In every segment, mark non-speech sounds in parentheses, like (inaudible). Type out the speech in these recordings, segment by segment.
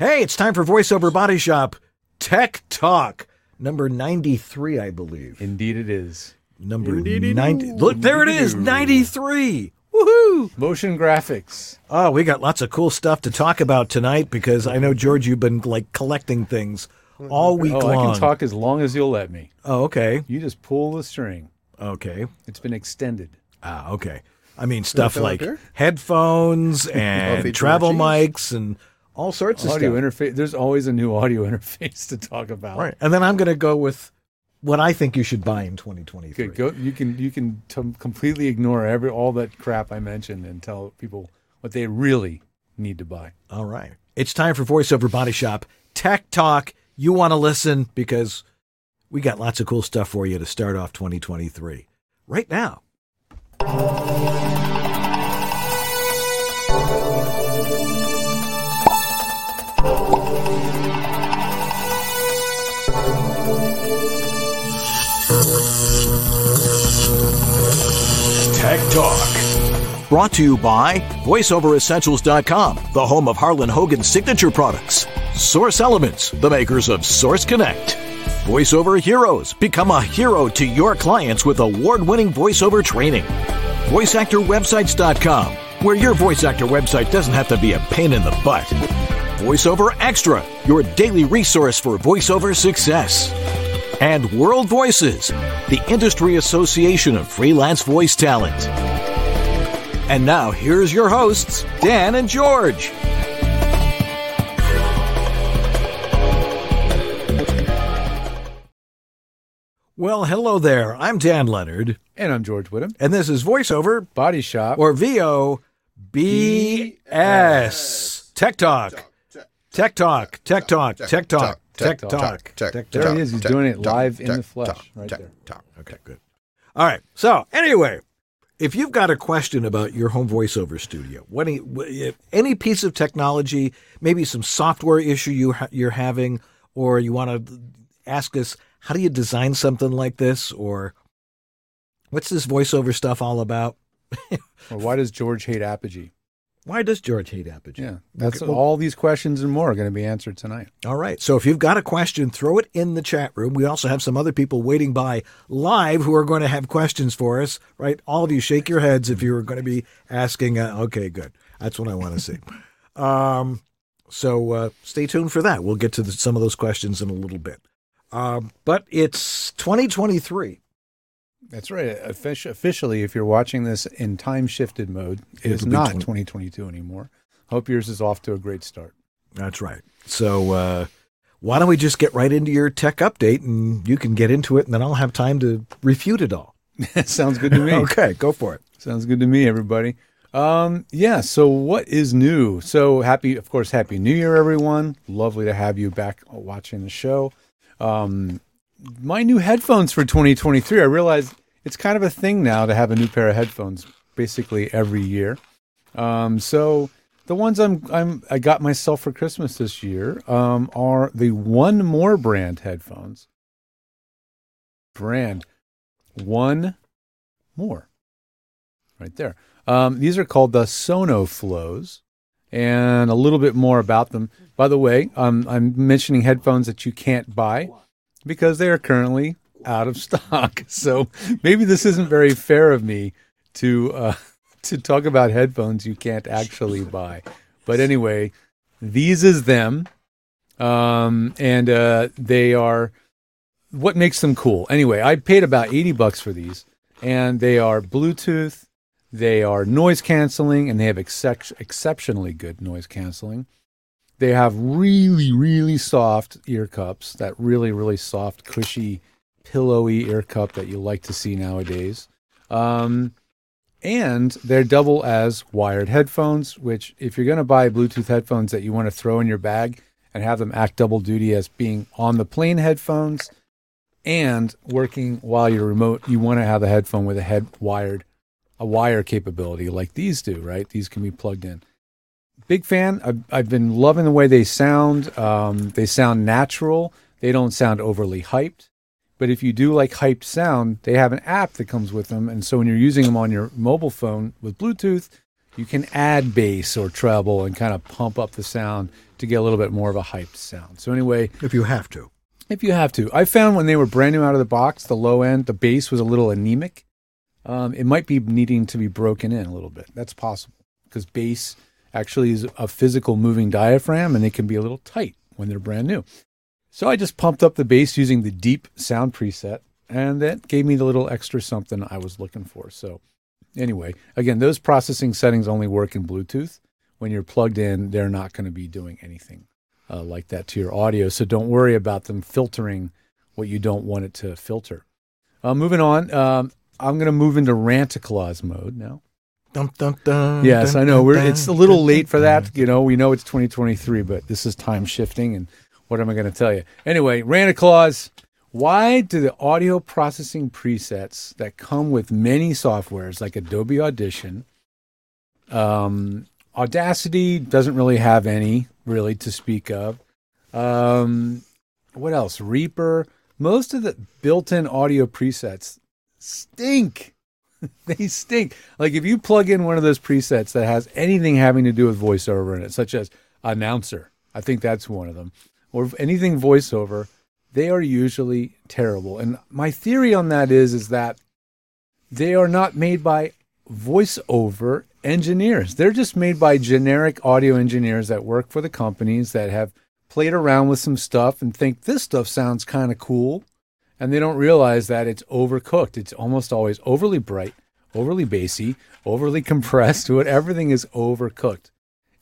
Hey, it's time for VoiceOver Body Shop Tech Talk, number 93, I believe. Indeed, it is. Number 90. Look, there it is, 93. Woohoo! Motion graphics. Oh, we got lots of cool stuff to talk about tonight because I know, George, you've been like collecting things all week Oh, long. I can talk as long as you'll let me. Oh, okay. You just pull the string. Okay. It's been extended. Ah, okay. I mean, stuff fill like headphones (laughs) and travel more mics and all sorts of Audio stuff. interface. There's always a new audio (laughs) interface to talk about. Right. And then I'm going to go with what I think you should buy in 2023. Good. Go. You can you can t- completely ignore every all that crap I mentioned and tell people what they really need to buy. All right. It's time for VoiceOver Body Shop Tech Talk. You want to listen because we got lots of cool stuff for you to start off 2023 right now. Tech Talk. Brought to you by VoiceOverEssentials.com, the home of Harlan Hogan's signature products. Source Elements, the makers of Source Connect. VoiceOver Heroes, become a hero to your clients with award winning voiceover training. VoiceActorWebsites.com, where your voice actor website doesn't have to be a pain in the butt. VoiceOver Extra, your daily resource for voiceover success and World Voices, the industry association of freelance voice talent. And now, here's your hosts, Dan and George. Well, hello there. I'm Dan Leonard, And I'm George Whittam. and this is VoiceOver Body Shop. or VO BS. Tech Talk. Tech Talk. Tech Talk. Tech Talk. Tech Talk. Tech Talk. There he is. He's doing it live in the flesh, right there. Okay, good. All right. So, anyway, if you've got a question about your home voiceover studio, any, any piece of technology, maybe some software issue you ha- you're having, or you want to ask us, how do you design something like this, or what's this voiceover stuff all about? (laughs) Or why does George hate Apogee? Why does George hate Apogee? Yeah, that's Okay, well- all these questions and more are going to be answered tonight. All right. So if you've got a question, throw it in the chat room. We also have some other people waiting by live who are going to have questions for us, right? All of you shake your heads if you're going to be asking. Uh, okay, good. That's what I want to see. (laughs) Um, so uh, stay tuned for that. We'll get to the, some of those questions in a little bit. Um, but it's 2023. That's right. Offici- Officially, if you're watching this in time shifted mode, it is not 20 2022 anymore. Hope yours is off to a great start. That's right. So uh, why don't we just get right into your tech update and you can get into it and then I'll have time to refute it all. (laughs) Sounds good to me. (laughs) Okay, go for it. Sounds good to me, everybody. Um, yeah. So, what is new? So happy, of course, happy New Year, everyone. Lovely to have you back watching the show. Um, my new headphones for 2023. I realize it's kind of a thing now to have a new pair of headphones basically every year. Um, so the ones I'm I'm I got myself for Christmas this year um, are the One More brand headphones. Brand One More, right there. Um, these are called the Sono Flows, and a little bit more about them. By the way, um, I'm mentioning headphones that you can't buy because they are currently out of stock. (laughs) So maybe this isn't very fair of me to uh, (laughs) to talk about headphones you can't actually buy. But anyway, these is them, um, and uh, they are what makes them cool. Anyway, I paid about eighty bucks for these, and they are Bluetooth. They are noise canceling, and they have excep- exceptionally good noise canceling. They have really, really soft ear cups. That really, really soft, cushy, pillowy ear cup that you like to see nowadays. Um, and they're double as wired headphones, which, if you're going to buy Bluetooth headphones that you want to throw in your bag and have them act double duty as being on the plane headphones and working while you're remote, you want to have a headphone with a head wired, a wire capability like these do, right? These can be plugged in. Big fan. I've, I've been loving the way they sound. Um, they sound natural. They don't sound overly hyped. But if you do like hyped sound, they have an app that comes with them. And so when you're using them on your mobile phone with Bluetooth, you can add bass or treble and kind of pump up the sound to get a little bit more of a hyped sound. So anyway, If you have to. if you have to, I found when they were brand new out of the box, the low end, the bass was a little anemic. Um, it might be needing to be broken in a little bit. That's possible because bass actually is a physical moving diaphragm and they can be a little tight when they're brand new. So I just pumped up the bass using the deep sound preset, and that gave me the little extra something I was looking for. So, anyway, again, those processing settings only work in Bluetooth. When you're plugged in, they're not going to be doing anything uh, like that to your audio. So, don't worry about them filtering what you don't want it to filter. Uh, moving on, um, I'm going to move into Rantaclaus mode now. Dun, dun, dun, Yes, I know. We're it's a little late for that. You know, we know it's 2023, but this is time shifting. And what am I going to tell you? Anyway, Ranta Claus. Why do the audio processing presets that come with many softwares like Adobe Audition, um, Audacity doesn't really have any really to speak of. Um, what else? Reaper. Most of the built-in audio presets stink. (laughs) they stink. Like if you plug in one of those presets that has anything having to do with voiceover in it, such as announcer, I think that's one of them, or anything voiceover, they are usually terrible. And my theory on that is is that they are not made by voiceover engineers. They're just made by generic audio engineers that work for the companies that have played around with some stuff and think this stuff sounds kind of cool and they don't realize that it's overcooked. It's almost always overly bright, overly bassy, overly (laughs) compressed. What everything is overcooked.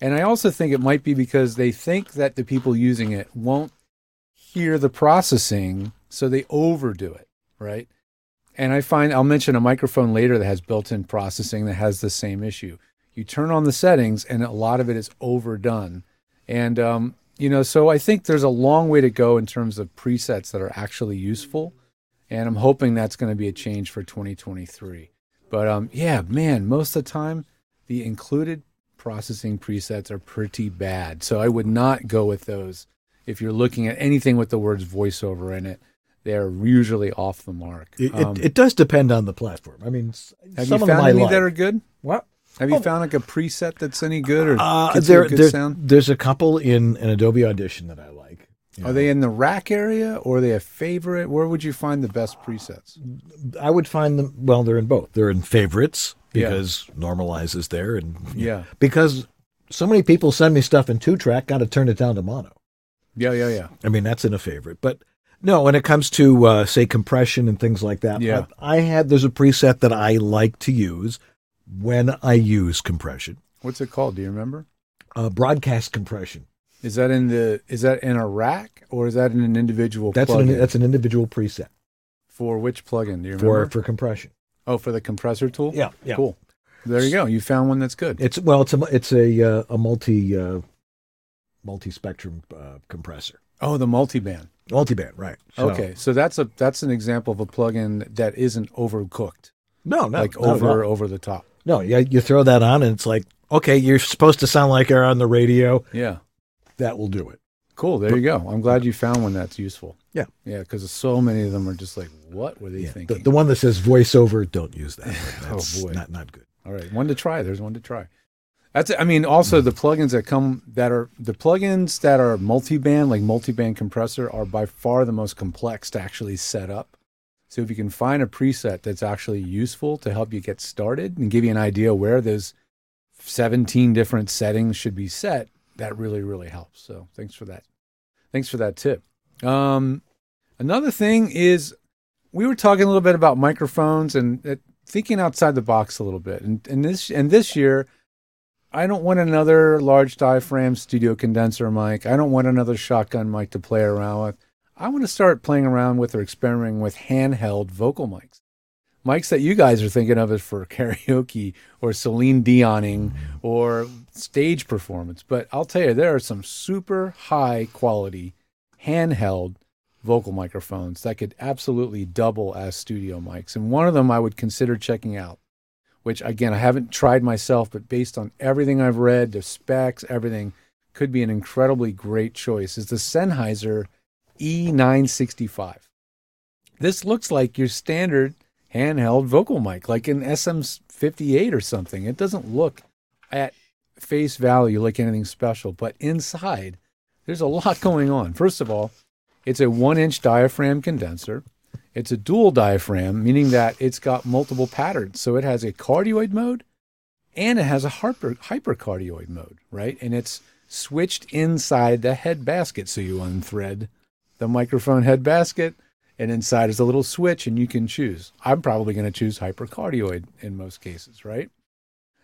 And I also think it might be because they think that the people using it won't hear the processing, so they overdo it, right? And I find I'll mention a microphone later that has built-in processing that has the same issue. You turn on the settings, and a lot of it is overdone. And um, you know, so I think there's a long way to go in terms of presets that are actually useful, and I'm hoping that's going to be a change for 2023. But um, yeah, man, most of the time the included processing presets are pretty bad. So I would not go with those if you're looking at anything with the words voiceover in it. They're usually off the mark. It, Um, it, it does depend on the platform. I mean, have you found any like. that are good? what? Have you Oh. found like a preset that's any good or Uh, there, a good there- sound? there's a couple in an Adobe Audition that I like. You Are know, they in the rack area or are they a favorite? Where would you find the best presets? I would find them. Well, they're in both. They're in favorites Yeah. because normalize is there, and Yeah. because so many people send me stuff in two track. Got to turn it down to mono. Yeah, yeah, yeah. I mean, that's in a favorite. But no, when it comes to uh, say compression and things like that, Yeah. I, I had there's a preset that I like to use when I use compression. What's it called? Do you remember? Uh, broadcast compression. Is that in the is that in a rack or is that in an individual That's an, that's an individual preset for which plugin? Do you remember for for compression. Oh, for the compressor tool? Yeah, yeah. Cool. There you go. You found one that's good. It's well, it's a it's a uh, a multi uh, multi spectrum uh, compressor, oh, the multiband. multiband, right? So- Okay. So that's a that's an example of a plugin that isn't overcooked. no, no, like at over all. over the top. No, yeah, you throw that on, and it's like, okay, you're supposed to sound like you're on the radio. Yeah. That will do it. Cool. There you go. I'm glad you found one that's useful. Yeah. Yeah, because so many of them are just like, what were they Yeah. The, thinking? the one that says voiceover, don't use that. (laughs) Oh, boy. not not good. All right, one to try. There's one to try. That's. I mean, also the plugins that come that are the plugins that are multi-band, like multi-band compressor, are by far the most complex to actually set up. So if you can find a preset that's actually useful to help you get started and give you an idea where those 17 different settings should be set, that really really helps. So thanks for that. Thanks for that tip. Um, another thing is we were talking a little bit about microphones and uh, thinking outside the box a little bit. And, and this and this year, I don't want another large diaphragm studio condenser mic. I don't want another shotgun mic to play around with. I want to start playing around with or experimenting with handheld vocal mics. Mics that you guys are thinking of as for karaoke or Celine Dioning or stage performance. But I'll tell you, there are some super high quality handheld vocal microphones that could absolutely double as studio mics. And one of them I would consider checking out, which again, I haven't tried myself, but based on everything I've read, the specs, everything, could be an incredibly great choice, is the Sennheiser E965. This looks like your standard handheld vocal mic, like an SM58 or something. It doesn't look at face value like anything special, but inside there's a lot (laughs) going on. First of all, it's a one inch diaphragm condenser. It's a dual diaphragm, meaning that it's got multiple patterns. So it has a cardioid mode and it has a hyper, hypercardioid mode, right? And it's switched inside the head basket. So you unthread the microphone head basket, and inside is a little switch, and you can choose. I'm probably going to choose hypercardioid in most cases, right?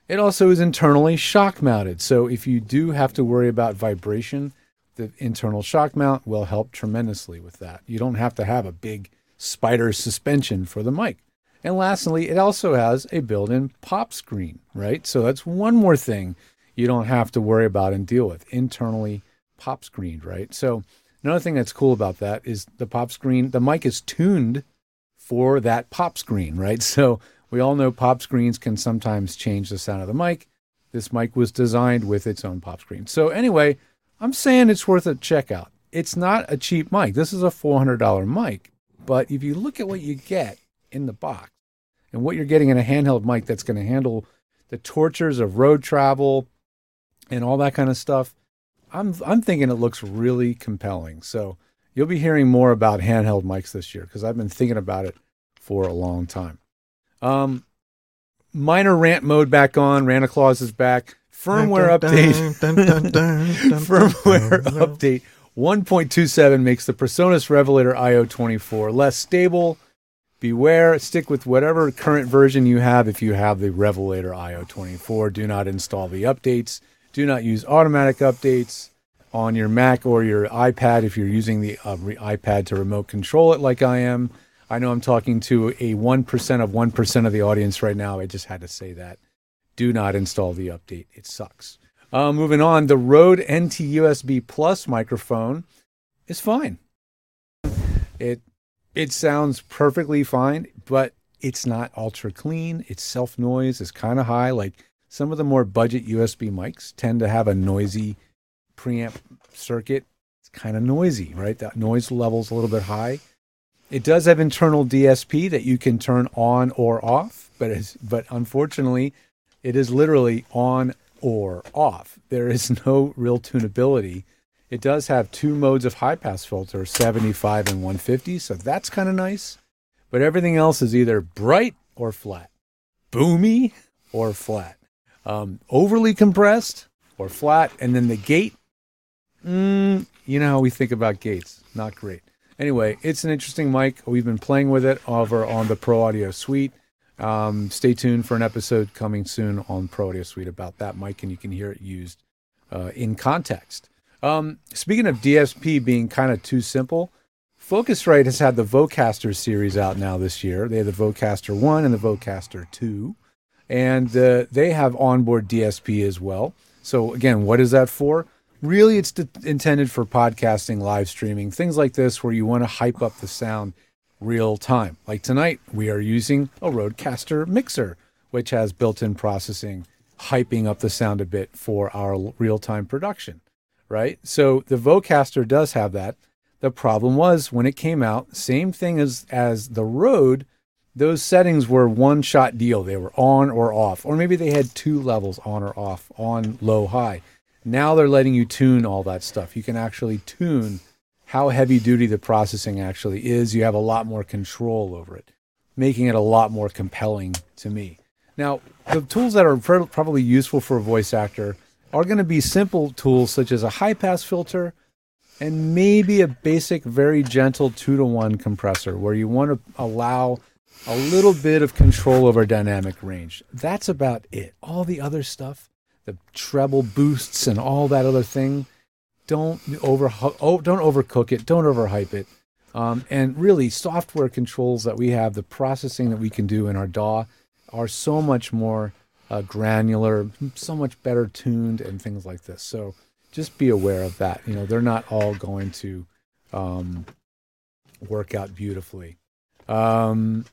It also is internally shock mounted. So if you do have to worry about vibration, the internal shock mount will help tremendously with that. You don't have to have a big spider suspension for the mic. And lastly, it also has a built in pop screen, right? So that's one more thing you don't have to worry about and deal with internally pop screened, right? So another thing that's cool about that is the pop screen, the mic is tuned for that pop screen, right? (laughs) So we all know pop screens can sometimes change the sound of the mic. This mic was designed with its own pop screen. So anyway, I'm saying it's worth a checkout. It's not a cheap mic. This is a $400 mic, but if you look at what you get in the box and what you're getting in a handheld mic that's going to handle the tortures of road travel, and all that kind of stuff. I'm I'm thinking it looks really compelling. So you'll be hearing more about handheld mics this year because I've been thinking about it for a long time. Um, minor rant mode back on. Ranta Claus is back. Firmware update. Firmware update. 1.27 makes the PreSonus Revelator IO24 less stable. Beware, stick with whatever current version you have if you have the Revelator IO24. Do not install the updates. Do not use automatic updates on your Mac or your iPad if you're using the uh, re- iPad to remote control it like I am. I know I'm talking to a 1% of 1% of the audience right now. I just had to say that. Do not install the update. It sucks. Uh, moving on, the Rode NT USB Plus microphone is fine. It it sounds perfectly fine, but it's not ultra clean. Its self noise is kind of high. Like some of the more budget USB mics tend to have a noisy preamp circuit. It's kind of noisy, right? That noise level's a little bit high. It does have internal DSP that you can turn on or off, but but unfortunately, it is literally on or off. There is (laughs) no real tunability. It does have two modes of high pass filter, 75 and 150, so that's kind of nice. But everything else is either bright or flat, boomy or flat um, overly compressed or flat, and then the gate. Mm, you know how we think about gates, not great. Anyway, it's an interesting mic. We've been playing with it over on the Pro Audio Suite. Um, stay tuned for an episode coming soon on Pro Audio Suite about that mic, and you can hear it used uh, in context. Um, speaking of DSP being kind of too simple, Focusrite has had the Vocaster series out now this year. They have the Vocaster 1 and the Vocaster 2 and uh, they have onboard DSP as well. So again, what is that for? Really, it's intended for podcasting, live streaming, things like this, where you want to hype up the sound real time. Like tonight, we are using a Rodecaster mixer, which has built-in processing, hyping up the sound a bit for our real-time production. Right. So the Vocaster does have that. The problem was when it came out, same thing as as the Rode those settings were one shot deal. They were on or off, or maybe they had two levels on or off, on, low, high. Now they're letting you tune all that stuff. You can actually tune how heavy duty the processing actually is. You have a lot more control over it, making it a lot more compelling to me. Now, the tools that are probably useful for a voice actor are going to be simple tools such as a high pass filter and maybe a basic, very gentle two to one compressor where you want to allow a little bit of control over dynamic range. That's about it. All the other stuff, the treble boosts and all that other thing, don't over oh, don't overcook it, don't overhype it. Um, and really, software controls that we have, the processing that we can do in our DAW, are so much more uh, granular, so much better tuned, and things like this. So just be aware of that. You know, they're not all going to um, work out beautifully. Um,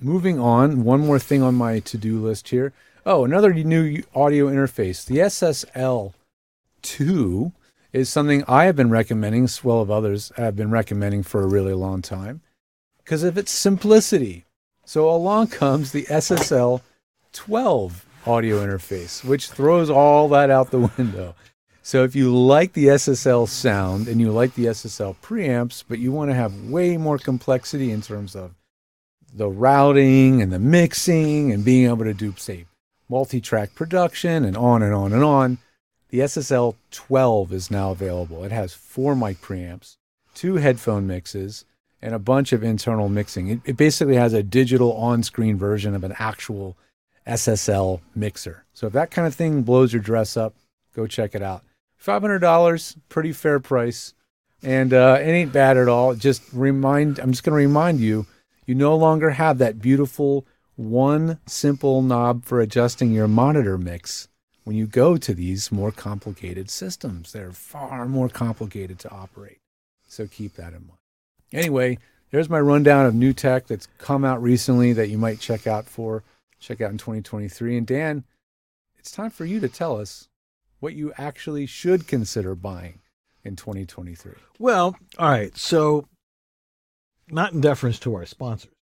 moving on, one more thing on my to do list here. Oh, another new audio interface. The SSL 2 is something I have been recommending, as well of others have been recommending for a really long time because of its simplicity. So along comes the SSL 12 audio interface, which throws all that out the (laughs) window. So if you like the SSL sound and you like the SSL preamps, but you want to have way more complexity in terms of the routing and the mixing and being able to do, say, multi track production and on and on and on, the SSL 12 is now available. It has four mic preamps, two headphone mixes, and a bunch of internal mixing. It, it basically has a digital on screen version of an actual SSL mixer. So if that kind of thing blows your dress up, go check it out. $500, pretty fair price. And uh, it ain't bad at all. Just remind, I'm just going to remind you, you no longer have that beautiful one simple knob for adjusting your monitor mix when you go to these more complicated systems. They're far more complicated to operate. So keep that in mind. Anyway, there's my rundown of new tech that's come out recently that you might check out for check out in 2023. And Dan, it's time for you to tell us what you actually should consider buying in 2023. Well, all right. So, not in deference to our sponsors.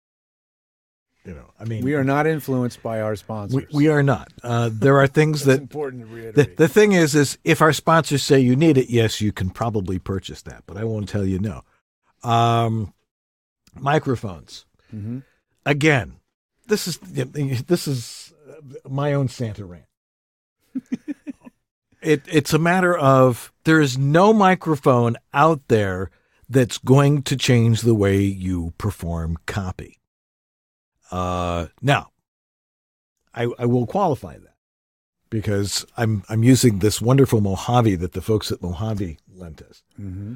You know, I mean, we are not influenced by our sponsors. We, we are not. Uh, there are things (laughs) that important to reiterate. The, the thing is, is if our sponsors say you need it, yes, you can probably purchase that, but I won't tell you no. Um, microphones. Mm-hmm. Again, this is this is my own Santa rant. (laughs) it it's a matter of there is no microphone out there that's going to change the way you perform copy. Uh, now, I, I will qualify that because I'm I'm using this wonderful Mojave that the folks at Mojave lent us, mm-hmm.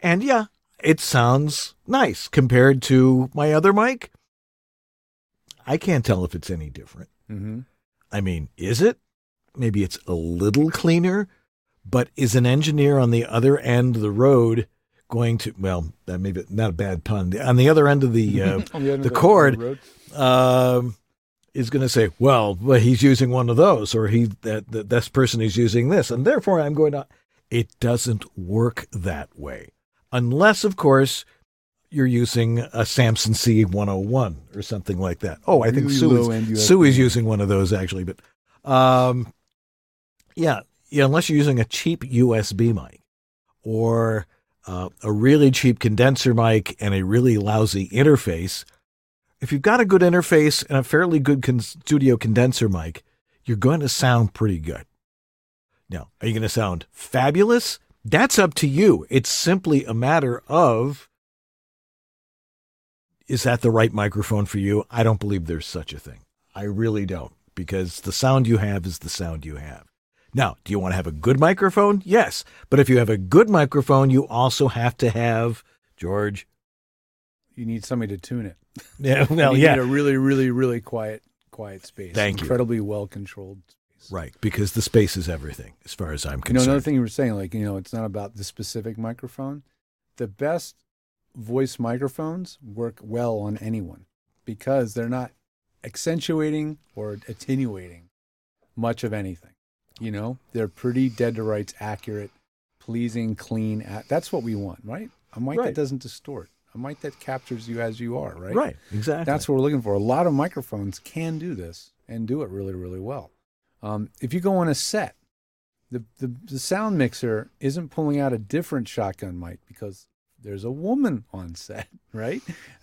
and yeah, it sounds nice compared to my other mic. I can't tell if it's any different. Mm-hmm. I mean, is it? Maybe it's a little cleaner, but is an engineer on the other end of the road going to? Well, that maybe not a bad pun. On the other end of the uh, (laughs) the, the, cord, the um, is going to say, "Well, he's using one of those, or he that, that this person is using this, and therefore I'm going to." It doesn't work that way, unless, of course, you're using a Samson C101 or something like that. Oh, I think Sue is, Sue is using one of those actually, but um, yeah, yeah, unless you're using a cheap USB mic or uh, a really cheap condenser mic and a really lousy interface. If you've got a good interface and a fairly good con- studio condenser mic, you're going to sound pretty good. Now, are you going to sound fabulous? That's up to you. It's simply a matter of is that the right microphone for you? I don't believe there's such a thing. I really don't, because the sound you have is the sound you have. Now, do you want to have a good microphone? Yes. But if you have a good microphone, you also have to have, George. You need somebody to tune it. (laughs) Yeah, well, you yeah. need a really, really, really quiet, quiet space. Thank you. Incredibly well controlled space. Right, because the space is everything, as far as I'm concerned. You know, another thing you were saying, like, you know, it's not about the specific microphone. The best voice microphones work well on anyone because they're not accentuating or attenuating much of anything. You know, they're pretty dead to rights accurate, pleasing, clean. a- That's what we want, right? A mic Right. that doesn't distort, a mic that captures you as you are, right? Right, exactly. That's what we're looking for. A lot of microphones can do this and do it really, really well. Um, if you go on a set, the, the the sound mixer isn't pulling out a different shotgun mic because there's a woman on set, (laughs) right? (laughs)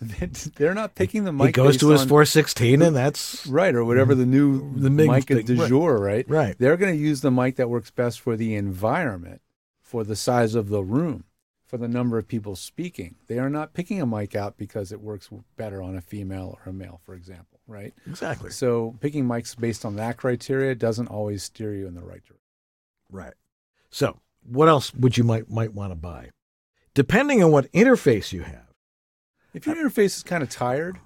They're not picking the mic. he goes to his on- 416, and that's (laughs) right or whatever the new The mic thing, du right. jour, right? right. They're going to use the mic that works best for the environment, for the size of the room, for the number of people speaking. They are not picking a mic out because it works better on a female or a male, for example, right? Exactly. So picking mics based on that criteria doesn't always steer you in the right direction. Right. So, what else would you might might want to buy? Depending on what interface you have. If your interface is kind of tired,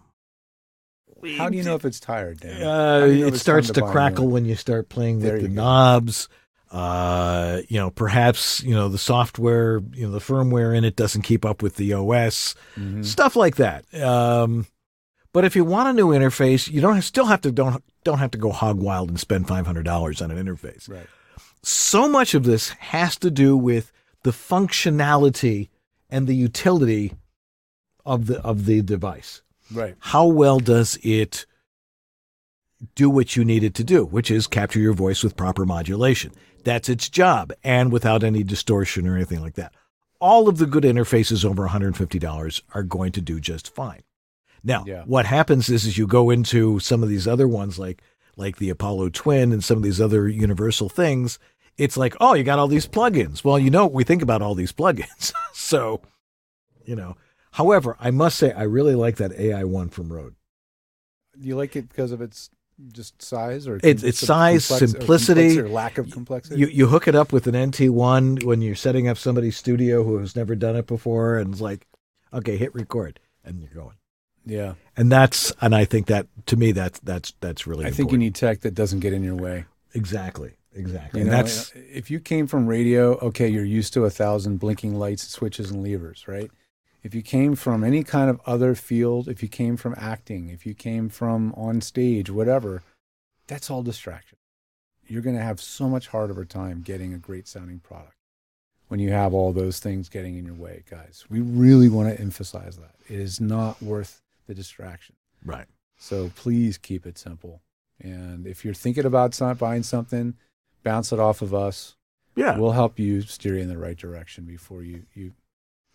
how do you know if it's tired, Dan? Uh, you know it starts to new crackle when you start playing There with the knobs. go. Uh, you know, perhaps you know the software, you know, the firmware in it doesn't keep up with the OS, Mhm. stuff like that. Um, but if you want a new interface, you don't still have to don't don't have to go hog wild and spend five hundred dollars on an interface. Right. so much of this has to do with the functionality and the utility of the of the device. Right. How well does it do what you need it to do, which is capture your voice with proper modulation. That's its job and without any distortion or anything like that. All of the good interfaces over $150 are going to do just fine. Now, Yeah. what happens is, is you go into some of these other ones like like the Apollo Twin and some of these other universal things. It's like, oh, you got all these plugins. Well, you know we think about all these plugins. (laughs) so, you know. However, I must say I really like that AI one from Rode. You like it because of its just size or It's- it's size, complex- or simplicity. complexity or lack of complexity? You you hook it up with an NT1 when you're setting up somebody's studio who has never done it before, and it's like, okay, hit record, and you're going. yeah. And that's and I think that to me that's that's that's really. I think you need tech that doesn't get in your way. exactly exactly, You and know, that's if you came from radio, okay, you're used to a thousand blinking lights, switches, and levers, right? If you came from any kind of other field, if you came from acting, if you came from on stage, whatever, that's all distraction. You're going to have so much harder time getting a great sounding product when you have all those things getting in your way, guys. We really want to emphasize that. It is not worth the distraction. right. So please keep it simple. And if you're thinking about buying something, bounce it off of us. Yeah, We'll help you steer you in the right direction before you you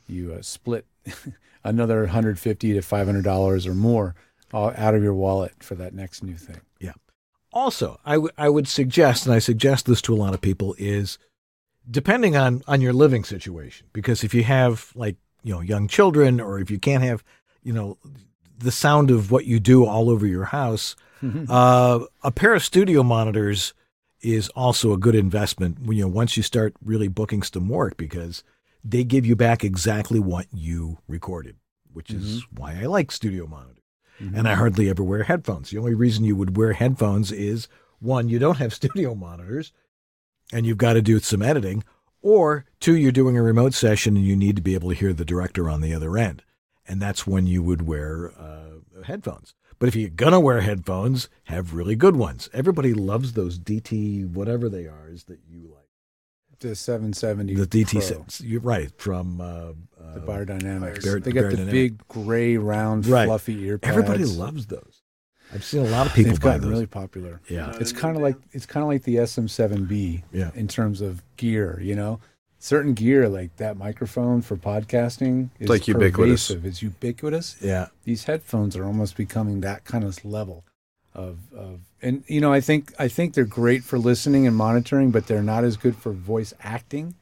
you uh, split (laughs) another 150 to 500 dollars or more uh, out of your wallet for that next new thing. Yeah. Also I, w- I would suggest and i suggest this to a lot of people is depending on on your living situation because if you have like you know young children or if you can't have you know the sound of what you do all over your house uh, a pair of studio monitors is also a good investment when you know once you start really booking some work because they give you back exactly what you recorded which is why i like studio monitors and I hardly ever wear headphones. The only reason you would wear headphones is one, you don't have (laughs) studio monitors and you've got to do some editing, or two, you're doing a remote session and you need to be able to hear the director on the other end. And that's when you would wear uh, headphones. But if you're going to wear headphones, have really good ones. Everybody loves those DT, whatever they are, is that you like. The 770 The DT, Pro, you're right, from uh, uh, the Beyerdynamics. Bar- they got the Beyerdynamic. big gray round Right. fluffy ear pads. Everybody loves those. I've seen a lot of people They've buy gotten those. really popular. yeah. It's kind of like it's kind of like the SM7B Yeah. in terms of gear. You know, certain gear like that microphone for podcasting is like ubiquitous. pervasive. It's ubiquitous. Yeah. These headphones are almost becoming that kind of level of of and you know I think I think they're great for listening and monitoring, but they're not as good for voice acting.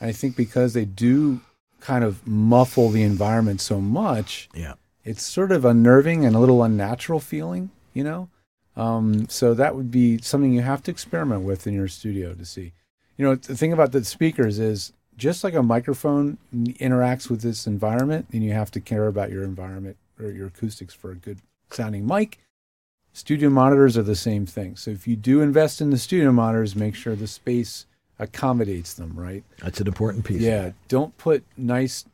I think because they do kind of muffle the environment so much, Yeah. it's sort of unnerving and a little unnatural feeling, you know? Um, so that would be something you have to experiment with in your studio to see. You know, the thing about the speakers is just like a microphone interacts with this environment, and you have to care about your environment or your acoustics for a good sounding mic. Studio monitors are the same thing. So if you do invest in the studio monitors, make sure the space accommodates them, right? That's an important piece. Yeah, don't put nice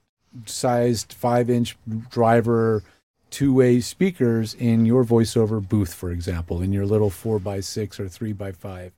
sized five inch driver two way speakers in your voiceover booth, for example, in your little four by six or three by five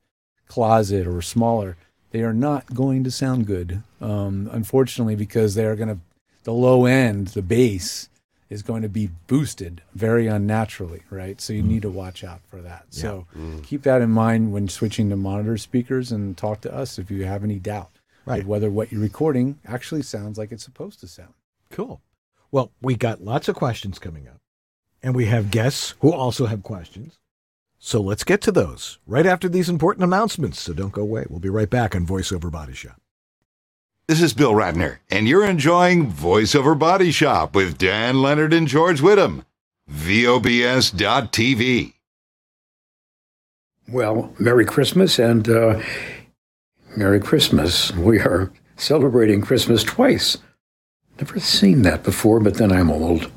closet or smaller. They are not going to sound good, um, unfortunately, because they are going to, the low end, the bass is going to be boosted very unnaturally, right? So you mm. need to watch out for that. So mm. keep that in mind when switching to monitor speakers and talk to us if you have any doubt Right. whether what you're recording actually sounds like it's supposed to sound. Cool. Well, we got lots of questions coming up, and we have guests who also have questions. So let's get to those right after these important announcements. So don't go away. We'll be right back on VoiceOver Body Shop. This is Bill Ratner, and you're enjoying VoiceOver Body Shop with Dan Leonard and George Whittam. VOBS.TV. Well, Merry Christmas and uh, Merry Christmas. We are celebrating Christmas twice. Never seen that before, but then I'm old.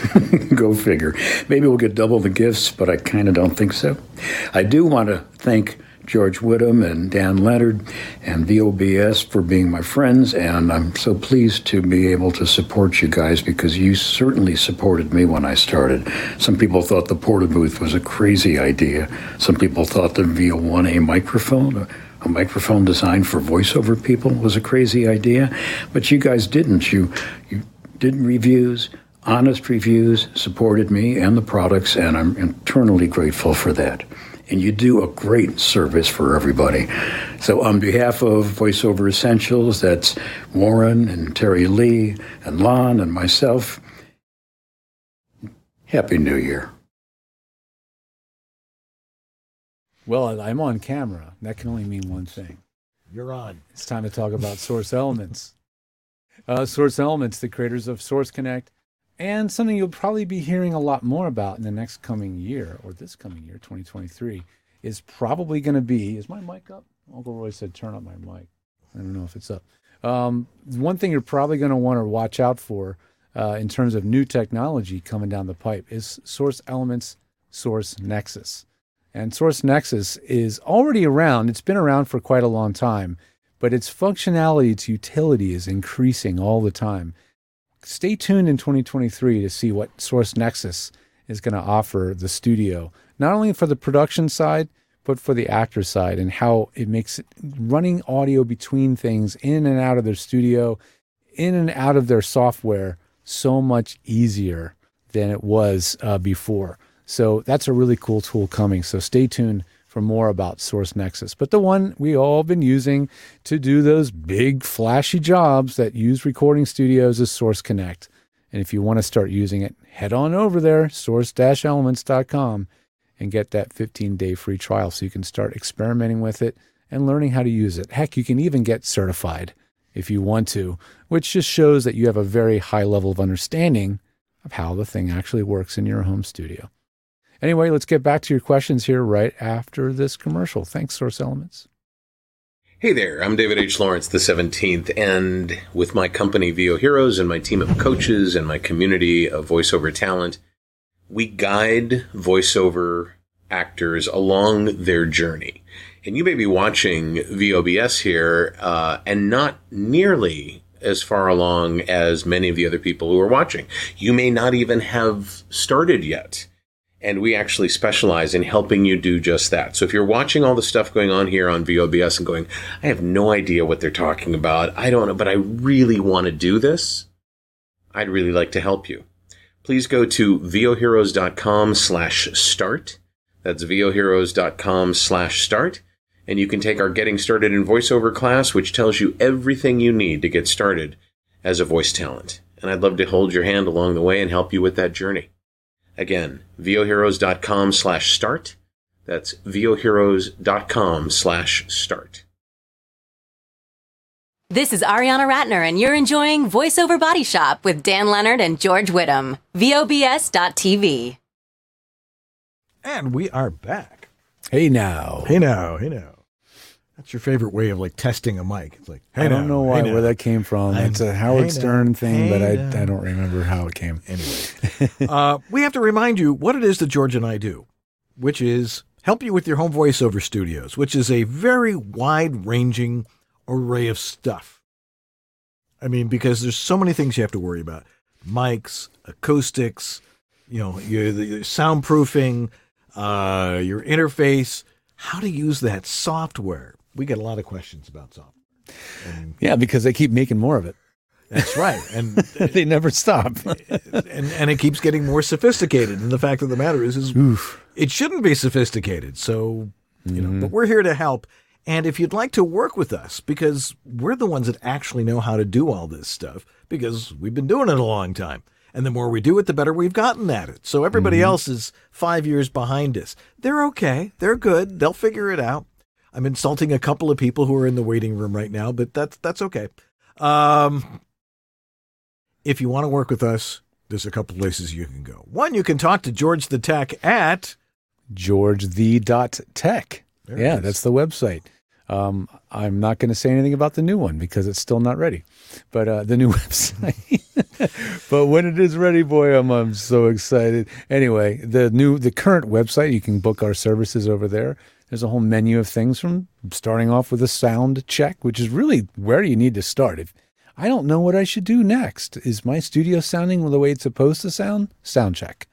(laughs) Go figure. Maybe we'll get double the gifts, but I kind of don't think so. I do want to thank George Whittam and Dan Leonard and VOBS for being my friends, and I'm so pleased to be able to support you guys because you certainly supported me when I started. Some people thought the porta booth was a crazy idea. Some people thought the VO1A microphone, a, microphone designed for voiceover people, was a crazy idea. But you guys didn't. You you did reviews. honest reviews supported me and the products, and I'm eternally grateful for that. And you do a great service for everybody. So, on behalf of VoiceOver Essentials, that's Warren and Terry Lee and Lon and myself, Happy New Year. Well, I'm on camera. That can only mean one thing. You're on. It's time to talk about Source Elements. Uh, Source Elements, the creators of Source Connect, and something you'll probably be hearing a lot more about in the next coming year, or this coming year, 2023, is probably going to be. Is my mic up? Uncle Roy said, turn up my mic. I don't know if it's up. Um, one thing you're probably going to want to watch out for uh, in terms of new technology coming down the pipe is Source Elements Source Nexus. And Source Nexus is already around. It's been around for quite a long time, but its functionality, its utility is increasing all the time. Stay tuned in 2023 to see what Source Nexus is going to offer the studio, not only for the production side, but for the actor side and how it makes it running audio between things in and out of their studio, in and out of their software so much easier than it was uh, before. So that's a really cool tool coming. So stay tuned for more about Source Nexus. But the one we all been using to do those big flashy jobs that use recording studios is Source Connect. And if you want to start using it, head on over there, source-elements.com, and get that 15-day free trial so you can start experimenting with it and learning how to use it. Heck, you can even get certified if you want to, which just shows that you have a very high level of understanding of how the thing actually works in your home studio. Anyway, let's get back to your questions here right after this commercial. Thanks, Source Elements. Hey there, I'm David H. Lawrence, the 17th, and with my company VO Heroes and my team of coaches and my community of voiceover talent, we guide voiceover actors along their journey. And you may be watching VOBS here uh, and not nearly as far along as many of the other people who are watching. You may not even have started yet and we actually specialize in helping you do just that. So if you're watching all the stuff going on here on VOBS and going, I have no idea what they're talking about, I don't know, but I really want to do this, I'd really like to help you. Please go to voheroes.com slash start. That's voheroes.com slash start. And you can take our Getting Started in VoiceOver class, which tells you everything you need to get started as a voice talent. And I'd love to hold your hand along the way and help you with that journey. Again, voheroes.com slash start. That's voheroes.com slash start. This is Ariana Ratner, and you're enjoying VoiceOver Body Shop with Dan Leonard and George Whittam. VOBS.tv. And we are back. Hey now. Hey now, hey now. That's your favorite way of like testing a mic. It's like, hey I don't now, know why hey where that came from. It's a Howard hey Stern now, thing, but I. I don't remember how it came. Anyway, (laughs) uh, we have to remind you what it is that George and I do, which is help you with your home voiceover studios, which is a very wide ranging array of stuff. I mean, because there's so many things you have to worry about mics, acoustics, you know, your, your soundproofing, uh, your interface, how to use that software. We get a lot of questions about software. And Yeah, because they keep making more of it. that's right. And (laughs) they never stop. (laughs) and and it keeps getting more sophisticated. And the fact of the matter is, is it shouldn't be sophisticated. So you know, but mm-hmm. we're here to help. And if you'd like to work with us, because we're the ones that actually know how to do all this stuff, because we've been doing it a long time. And the more we do it, the better we've gotten at it. So everybody mm-hmm. else is five years behind us. They're okay. They're good. They'll figure it out. I'm insulting a couple of people who are in the waiting room right now, but that's that's okay. Um, if you want to work with us, there's a couple places you can go. One, you can talk to George the Tech at George the dot tech. There yeah, that's the website. Um, I'm not going to say anything about the new one because it's still not ready, but uh, the new (laughs) website. (laughs) but when it is ready, boy, I'm I'm so excited. Anyway, the new the current website you can book our services over there. There's a whole menu of things from starting off with a sound check, which is really where you need to start. If I don't know what I should do next, is my studio sounding the way it's supposed to sound? Sound check.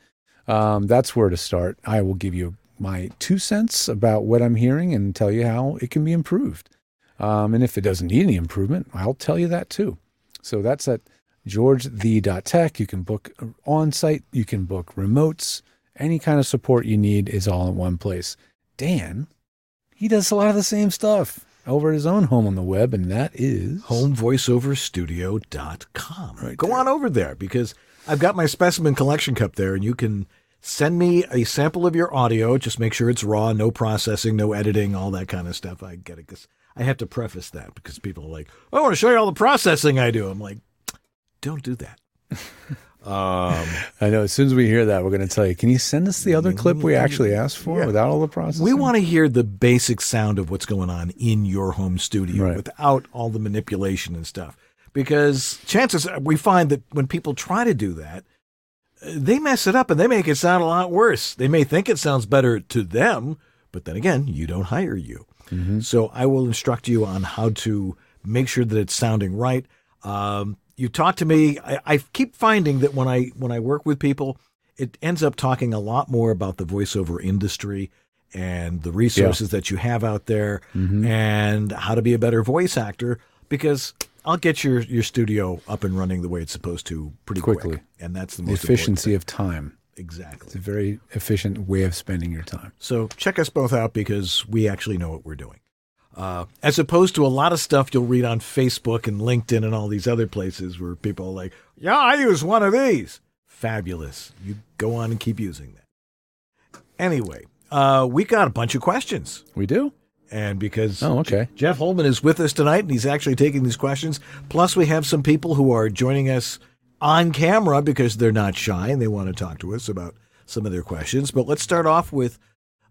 Um, that's where to start. I will give you my two cents about what I'm hearing and tell you how it can be improved. Um, and if it doesn't need any improvement, I'll tell you that too. So that's at georgethe.tech. You can book on site, you can book remotes, any kind of support you need is all in one place. Dan, he does a lot of the same stuff over at his own home on the web, and that is homevoiceoverstudio.com. Right Go on over there because I've got my specimen collection cup there, and you can send me a sample of your audio. Just make sure it's raw, no processing, no editing, all that kind of stuff. I get it because I have to preface that because people are like, oh, I want to show you all the processing I do. I'm like, don't do that. (laughs) Um, I know. As soon as we hear that, we're going to tell you. Can you send us the other clip we actually asked for yeah. without all the processing? We want to hear the basic sound of what's going on in your home studio right. without all the manipulation and stuff. Because chances we find that when people try to do that, they mess it up and they make it sound a lot worse. They may think it sounds better to them, but then again, you don't hire you. Mm-hmm. So I will instruct you on how to make sure that it's sounding right. Um, you talk to me. I, I, keep finding that when I when I work with people, it ends up talking a lot more about the voiceover industry and the resources yeah. that you have out there mm-hmm. and how to be a better voice actor because I'll get your your studio up and running the way it's supposed to pretty quickly, quick. and that's the, the efficiency of time. Exactly, it's a very efficient way of spending your time. So check us both out because we actually know what we're doing. Uh, as opposed to a lot of stuff you'll read on Facebook and LinkedIn and all these other places where people are like, yeah, I use one of these. Fabulous. You go on and keep using that. Anyway, uh, we got a bunch of questions. We do? And because oh, okay. Jeff Holman is with us tonight and he's actually taking these questions. Plus, we have some people who are joining us on camera because they're not shy and they want to talk to us about some of their questions. But let's start off with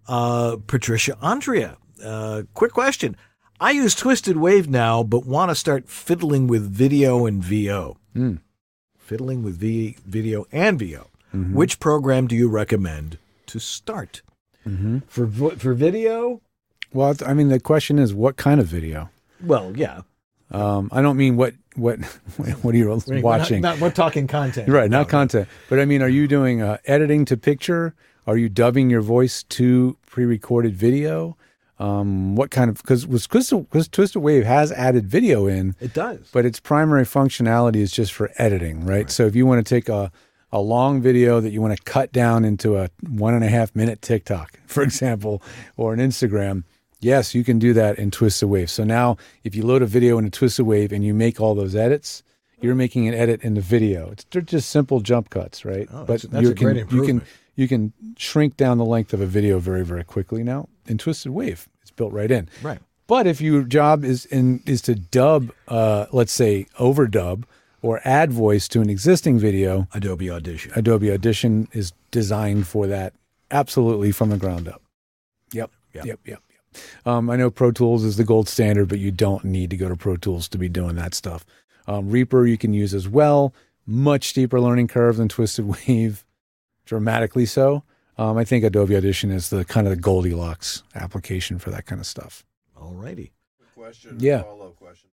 uh, Patricia Andrea. Uh, quick question. I use Twisted Wave now, but want to start fiddling with video and VO. Mm. Fiddling with v- video and VO. Mm-hmm. Which program do you recommend to start? Mm-hmm. For for video? Well, I mean, the question is, what kind of video? Well, yeah. Um, I don't mean what what (laughs) what are you watching? Not, not, we're talking content, right? Not no, content, no. but I mean, are you doing uh, editing to picture? Are you dubbing your voice to pre-recorded video? Um, what kind of because was because Twisted Wave has added video in. It does, but its primary functionality is just for editing, right? right. So if you want to take a a long video that you want to cut down into a one and a half minute TikTok, (laughs) for example, or an Instagram, yes, you can do that in Twisted Wave. So now, if you load a video into Twisted Wave and you make all those edits, you're making an edit in the video. It's they're just simple jump cuts, right? Oh, but that's, that's you can you can you can shrink down the length of a video very very quickly now in Twisted Wave. It's built right in. Right. But if your job is in is to dub, uh, let's say overdub or add voice to an existing video, Adobe Audition. Adobe Audition is designed for that absolutely from the ground up. Yep. Yep. Yep. Yep. yep. Um, I know Pro Tools is the gold standard, but you don't need to go to Pro Tools to be doing that stuff. Um, Reaper you can use as well. Much steeper learning curve than Twisted (laughs) Wave, dramatically so. Um, I think Adobe Audition is the kind of the Goldilocks application for that kind of stuff. All righty. Question. Yeah. Follow question.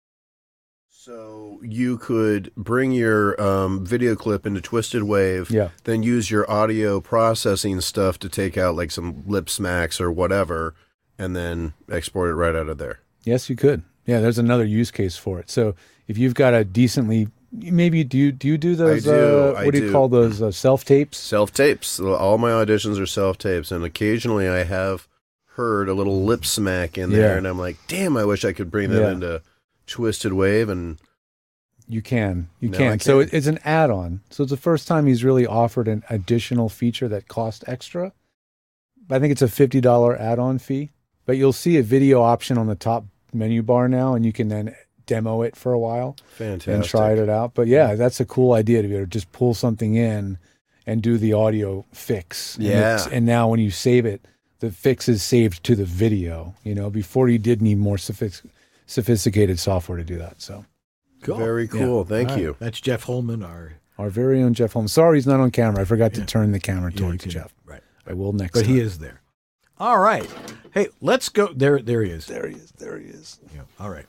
So you could bring your um, video clip into Twisted Wave, yeah. then use your audio processing stuff to take out like some lip smacks or whatever, and then export it right out of there. Yes, you could. Yeah, there's another use case for it. So if you've got a decently maybe do you do you do those? Do. Uh, what do you call those? Uh, self tapes. Self tapes. All my auditions are self tapes, and occasionally I have heard a little lip smack in there, yeah. and I'm like, damn, I wish I could bring that yeah. into Twisted Wave, and you can, you no, can. So it's an add-on. So it's the first time he's really offered an additional feature that costs extra. I think it's a fifty dollar add-on fee, but you'll see a video option on the top menu bar now, and you can then demo it for a while Fantastic. and tried it out. But yeah, that's a cool idea to be able to just pull something in and do the audio fix. Yeah. And, and now when you save it, the fix is saved to the video. You know, before you did need more sophisticated software to do that. So cool. Very cool. Yeah. Thank you. That's Jeff Holman, our our very own Jeff Holman. Sorry, he's not on camera. I forgot yeah. to turn the camera towards Jeff. Right. I will next. But time. he is there. All right. Hey, let's go. There, there he is. There he is. There he is. Yeah. All right.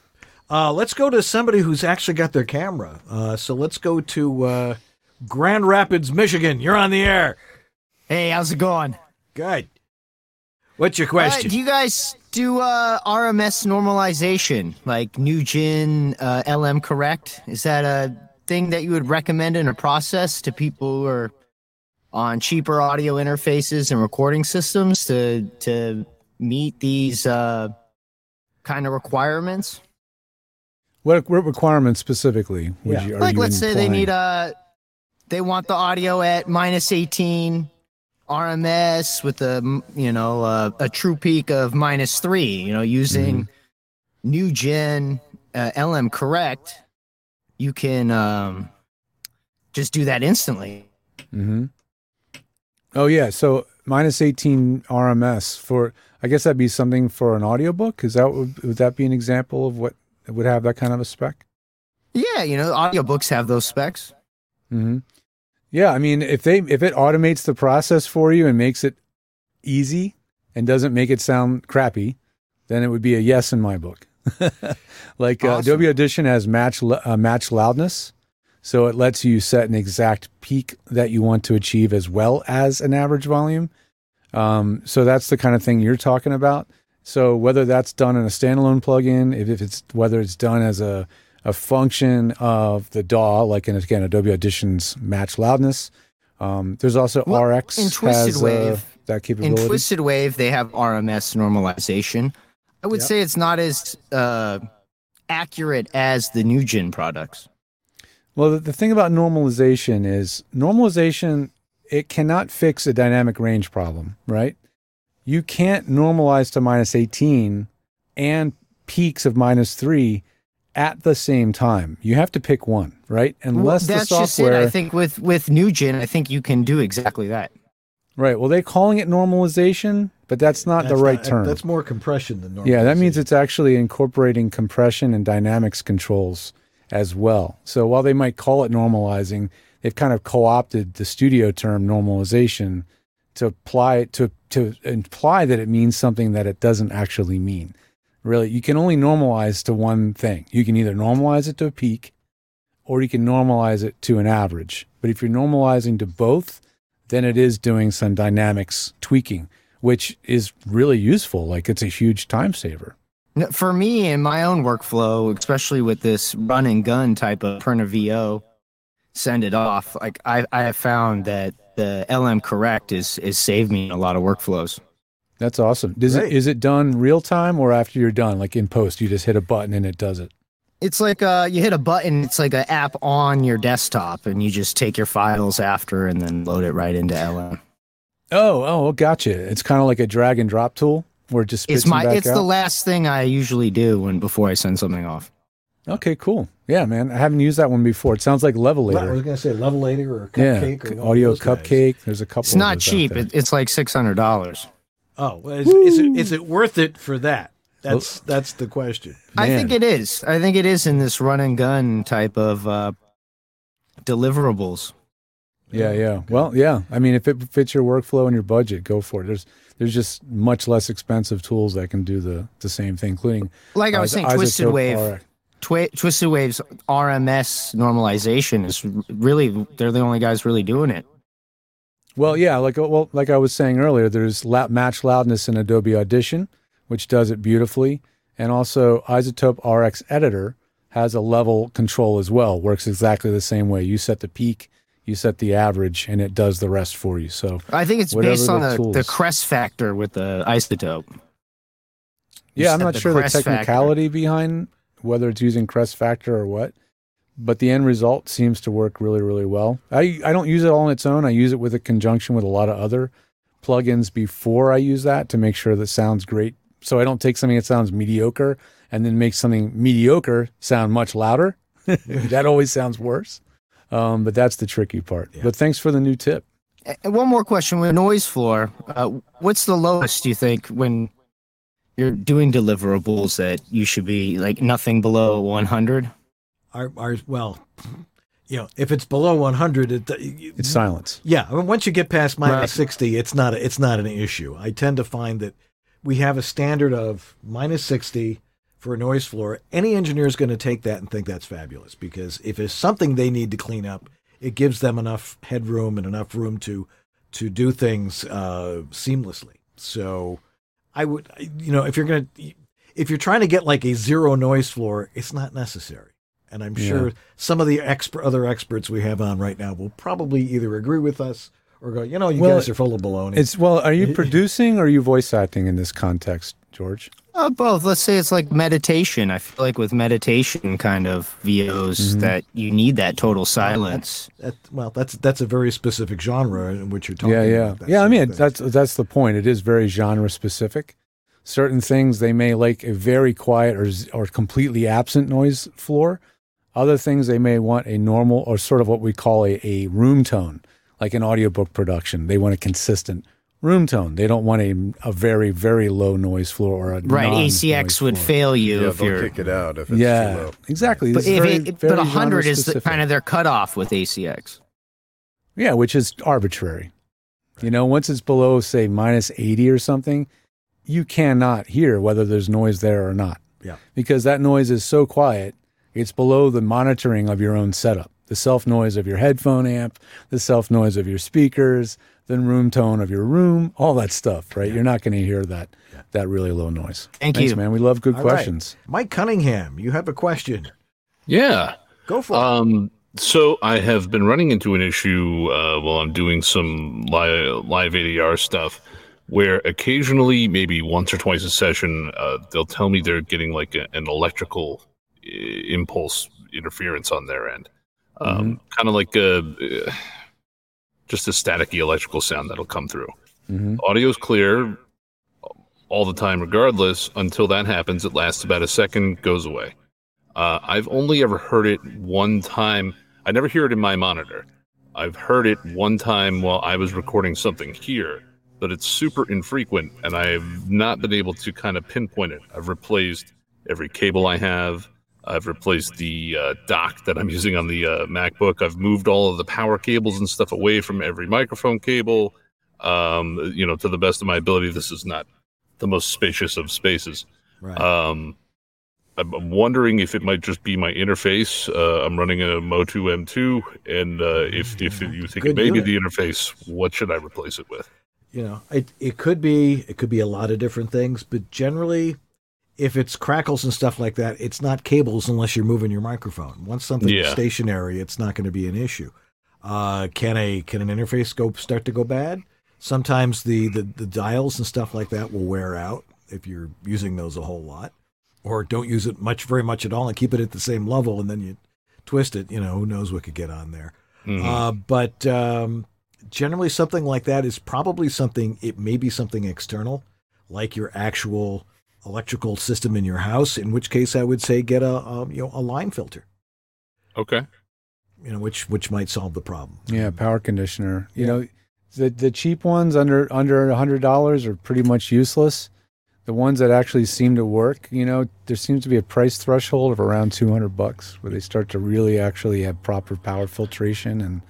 Uh, let's go to somebody who's actually got their camera. Uh, so let's go to uh, Grand Rapids, Michigan. You're on the air. Hey, how's it going? Good. What's your question? Uh, do you guys do uh, RMS normalization, like NUGEN uh, LM correct? Is that a thing that you would recommend in a process to people who are on cheaper audio interfaces and recording systems to to meet these uh, kind of requirements? What, what requirements specifically? Would Yeah. you, are like, you let's say they need a, they want the audio at minus eighteen RMS with a you know uh, a true peak of minus three. You know, using Mm-hmm. NUGEN uh, LM correct, you can um, just do that instantly. Mm-hmm. Oh yeah, so minus eighteen RMS for I guess that'd be something for an audiobook. Is that would, would that be an example of what would have that kind of a spec? Yeah, you know, audiobooks have those specs. Mm-hmm. Yeah, I mean, if they if it automates the process for you and makes it easy and doesn't make it sound crappy, then it would be a yes in my book. (laughs) like uh, Adobe Audition has match uh, match loudness, so it lets you set an exact peak that you want to achieve as well as an average volume. Um, so that's the kind of thing you're talking about. So whether that's done in a standalone plugin, if, if it's whether it's done as a a function of the DAW, like in again Adobe Audition's match loudness. Um, there's also Well, RX in Twisted has uh, Wave- that In. Twisted Wave, they have RMS normalization. I would Yep. say it's not as uh, accurate as the NUGEN products. Well, the, the thing about normalization is normalization, it cannot fix a dynamic range problem, right? You can't normalize to minus 18 and peaks of minus three at the same time. You have to pick one, right? Unless Well, that's the just it. I think with with NUGEN, I think you can do exactly that. right. Well, they're calling it normalization, but that's not the right not- term. That's more compression than normal. Yeah, that means it's actually incorporating compression and dynamics controls as well. So while they might call it normalizing, they've kind of co-opted the studio term normalization to apply it to to imply that it means something that it doesn't actually mean. Really, you can only normalize to one thing. You can either normalize it to a peak or you can normalize it to an average. But if you're normalizing to both, then it is doing some dynamics tweaking, which is really useful. Like it's a huge time saver. For me, in my own workflow, especially with this run and gun type of Perna VO, send it off. Like I, I have found that the LM correct is is saved me a lot of workflows. That's awesome. Does Great. it is it done real time or after you're done? Like in post, you just hit a button and it does it. It's like uh, you hit a button. It's like an app on your desktop, and you just take your files after and then load it right into LM. Oh, oh, gotcha. It's kind of like a drag and drop tool where it just spits It's my. back It's out. the last thing I usually do when before I send something off. okay, cool. Yeah, man. I haven't used that one before. It sounds like Levelator. I was going to say levelator or Yeah, cupcake or audio those guys. cupcake. There's a couple. It's not those cheap. It, it's like six hundred dollars. Oh, well, is, is it is it worth it for that? That's that's the question. I think it is. I think it is in this run and gun type of uh, deliverables. Yeah, yeah. Well, yeah. I mean, if it fits your workflow and your budget, go for it. There's there's just much less expensive tools that can do the the same thing, including Like I was Is- saying, Twisted iZotope Wave, RX. Twi- Twisted Wave's RMS normalization is really they're the only guys really doing it. Well, yeah, like uh, well, like I was saying earlier, there's match loudness in Adobe Audition, which does it beautifully, and also iZotope RX Editor has a level control as well. Works exactly the same way. You set the peak, you set the average, and it does the rest for you. So I think it's based on the the, the crest factor with the iZotope. You yeah, I'm not the sure the crest factor. technicality behind whether it's using crest factor or what, but the end result seems to work really, really well. I I don't use it all on its own. I use it with a conjunction with a lot of other plugins before I use that to make sure that sounds great. So I don't take something that sounds mediocre and then make something mediocre sound much louder. (laughs) that always sounds worse. Um, but that's the tricky part. But thanks for the new tip. And one more question with noise floor. Uh, what's the lowest you think when you're doing deliverables that you should be like nothing below 100? Our, our well, you know, if it's below 100, it, you- It's silence. yeah. I mean, once you get past minus Right. 60, it's not a, it's not an issue. I tend to find that we have a standard of minus 60 for a noise floor. Any engineer is going to take that and think that's fabulous because if it's something they need to clean up, it gives them enough headroom and enough room to to do things uh, seamlessly. So I would, you know, if you're going to if you're trying to get like a zero noise floor, it's not necessary. And I'm sure some of the expert, other experts we have on right now will probably either agree with us or go, you know, you Well, guys are full of baloney. It's well, are you (laughs) producing or are you voice acting in this context, George? Uh, both. Let's say it's like meditation. I feel like with meditation kind of VOs Mm-hmm. that you need that total silence. that, well, that's that's a very specific genre in which you're talking. yeah, yeah, about that yeah. I mean, that's that's the point. It is very genre specific. Certain things they may like a very quiet or or completely absent noise floor. Other things they may want a normal or sort of what we call a, a room tone, like an audiobook production. They want a consistent room tone. They don't want a, a very very low noise floor or a Right. ACX would floor. fail you Yeah, if they'll you're. kick it out if it's too Yeah, low. exactly. But It's if very- it, very but 100 is the, kind of their cutoff with ACX. Yeah, which is arbitrary. You know, once it's below, say, minus 80 or something, you cannot hear whether there's noise there or not. Yeah. Because that noise is so quiet, it's below the monitoring of your own setup. The self noise of your headphone amp, the self noise of your speakers, the room tone of your room, all that stuff, right? You're not going to hear that that really low noise. Thank Thanks, you. man. We love good All right. questions. Mike Cunningham, you have a question. Yeah. Go for it. Um, so I have been running into an issue uh, while I'm doing some live, live ADR stuff, where occasionally, maybe once or twice a session, uh, they'll tell me they're getting like a, an electrical uh, impulse interference on their end, um, kind of like a uh, just a staticky electrical sound that'll come through. hmm Audio's clear all the time, regardless. Until that happens, it lasts about a second, goes away. Uh, I've only ever heard it one time. I never hear it in my monitor. I've heard it one time while I was recording something here, but it's super infrequent, and I've not been able to kind of pinpoint it. I've replaced every cable I have. I've replaced the uh, dock that I'm using on the uh, MacBook. I've moved all of the power cables and stuff away from every microphone cable. Um, you know, to the best of my ability, this is not the most spacious of spaces. right. Um, I'm wondering if it might just be my interface. Uh, I'm running a Motu M2, and uh, if if you think Good it may be the interface, what should I replace it with? you know, it it could be it could be a lot of different things, but generally, if it's crackles and stuff like that, it's not cables unless you're moving your microphone. Once something's Yeah. stationary, it's not going to be an issue. Uh, can a can an interface go start to go bad? Sometimes the, the the dials and stuff like that will wear out if you're using those a whole lot, or don't use it much, very much at all, and keep it at the same level, and then you twist it. You know, who knows what could get on there. Mhm. Uh, but um, generally, something like that is probably something. It may be something external, like your actual electrical system in your house. In which case, I would say get a, a you know a line filter. okay. You know, which which might solve the problem. Yeah, power conditioner. You know, the the cheap ones under under a hundred dollars are pretty much useless. The ones that actually seem to work, you know, there seems to be a price threshold of around two hundred bucks where they start to really actually have proper power filtration and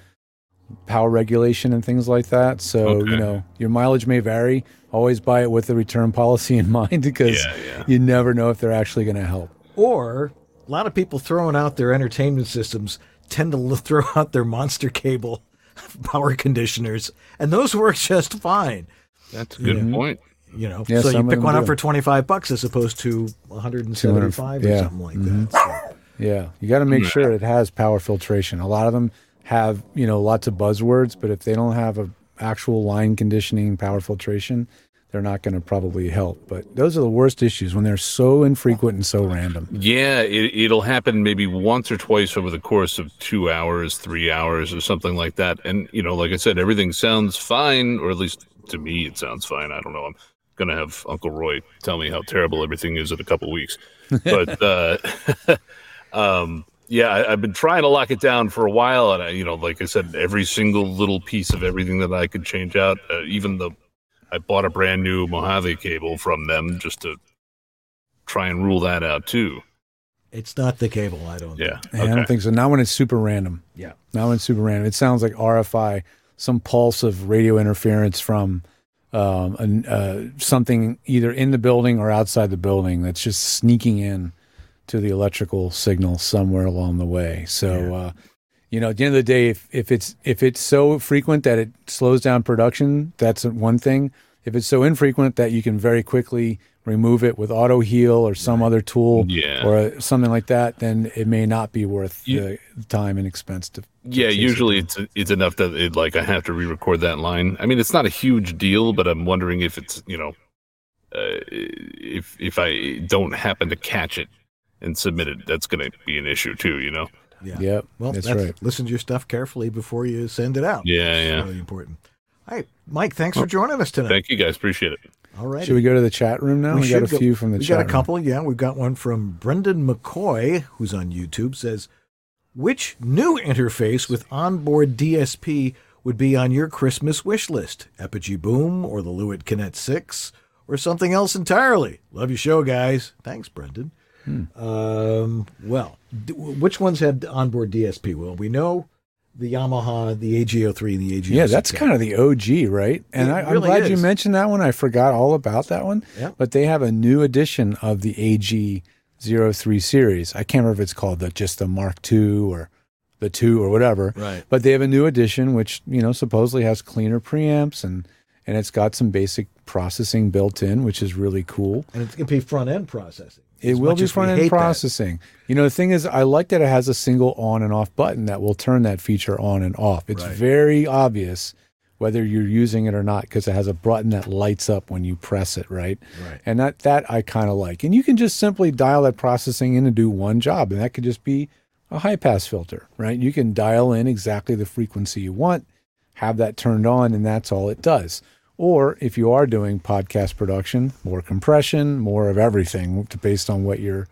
power regulation and things like that. So Okay. you know, your mileage may vary. Always buy it with the return policy in (laughs) mind because Yeah, yeah. you never know if they're actually going to help. Or a lot of people throwing out their entertainment systems tend to (laughs) throw out their monster cable (laughs) power conditioners, and those work just fine. That's a good Yeah. point. You know, Yeah, so you pick them one up for twenty five bucks as opposed to one hundred and seventy five or yeah. something like Mhm. that. So, Yeah, you got to make sure it has power filtration. A lot of them have, you know, lots of buzzwords, but if they don't have a actual line conditioning power filtration, they're not going to probably help. But those are the worst issues when they're so infrequent and so random. Yeah, it, it'll happen maybe once or twice over the course of two hours, three hours, or something like that. And you know, like I said, everything sounds fine, or at least to me, it sounds fine. I don't know. I'm gonna have Uncle Roy tell me how terrible everything is in a couple weeks, but uh, (laughs) um, yeah, I, I've been trying to lock it down for a while, and I, you know, like I said, every single little piece of everything that I could change out, uh, even the I bought a brand new Mojave cable from them just to try and rule that out too. it's not the cable, I don't. Yeah. think. And I don't think so. Not when it's super random. Yeah. Not when it's super random. It sounds like RFI, some pulse of radio interference from um, an, uh, something either in the building or outside the building that's just sneaking in to the electrical signal somewhere along the way. So, uh, you know, at the end of the day, if, if it's if it's so frequent that it slows down production, that's one thing. If it's so infrequent that you can very quickly remove it with auto heal or some other tool Yeah. or something like that, then it may not be worth the time and expense to. to Yeah, chase it usually it's it's enough that it like I have to re-record that line. I mean, it's not a huge deal, but I'm wondering if it's you know, uh, if if I don't happen to catch it and submitted, that's going to be an issue too. You know. Yeah. Yep, Well, that's that's, right. listen to your stuff carefully before you send it out. Yeah, It's yeah. really important. All right, Mike, thanks for oh, joining us tonight. Thank you guys, appreciate it. All right. Should we go to the chat room now? We, got a go- few from the chat. we chat got a room. couple, yeah. We've got one from Brendan McCoy, who's on YouTube, says, which new interface with onboard DSP would be on your Christmas wish list? Apogee Boom or the Lewitt Connect 6 or something else entirely? Love your show, guys. Thanks, Brendan. Hmm. Um, well, d- which ones had onboard DSP? Well, we know the Yamaha, the AG03, and the AG06. Yeah, that's kind of the OG, right? And It I, I'm really glad you mentioned that one. I forgot all about that one. Yep. But they have a new edition of the AG03 series. I can't remember if it's called the just the Mark II or the two or whatever. Right. But they have a new edition which you know supposedly has cleaner preamps and and it's got some basic processing built in, which is really cool. And it's going to be front end processing. It will be front end that. processing. You know, the thing is, I like that it has a single on and off button that will turn that feature on and off. It's Right. very obvious whether you're using it or not because it has a button that lights up when you press it, right? Right. And that that I kind of like. And you can just simply dial that processing in and do one job, and that could just be a high pass filter, right? You can dial in exactly the frequency you want, have that turned on, and that's all it does. Or if you are doing podcast production, more compression, more of everything based on what you're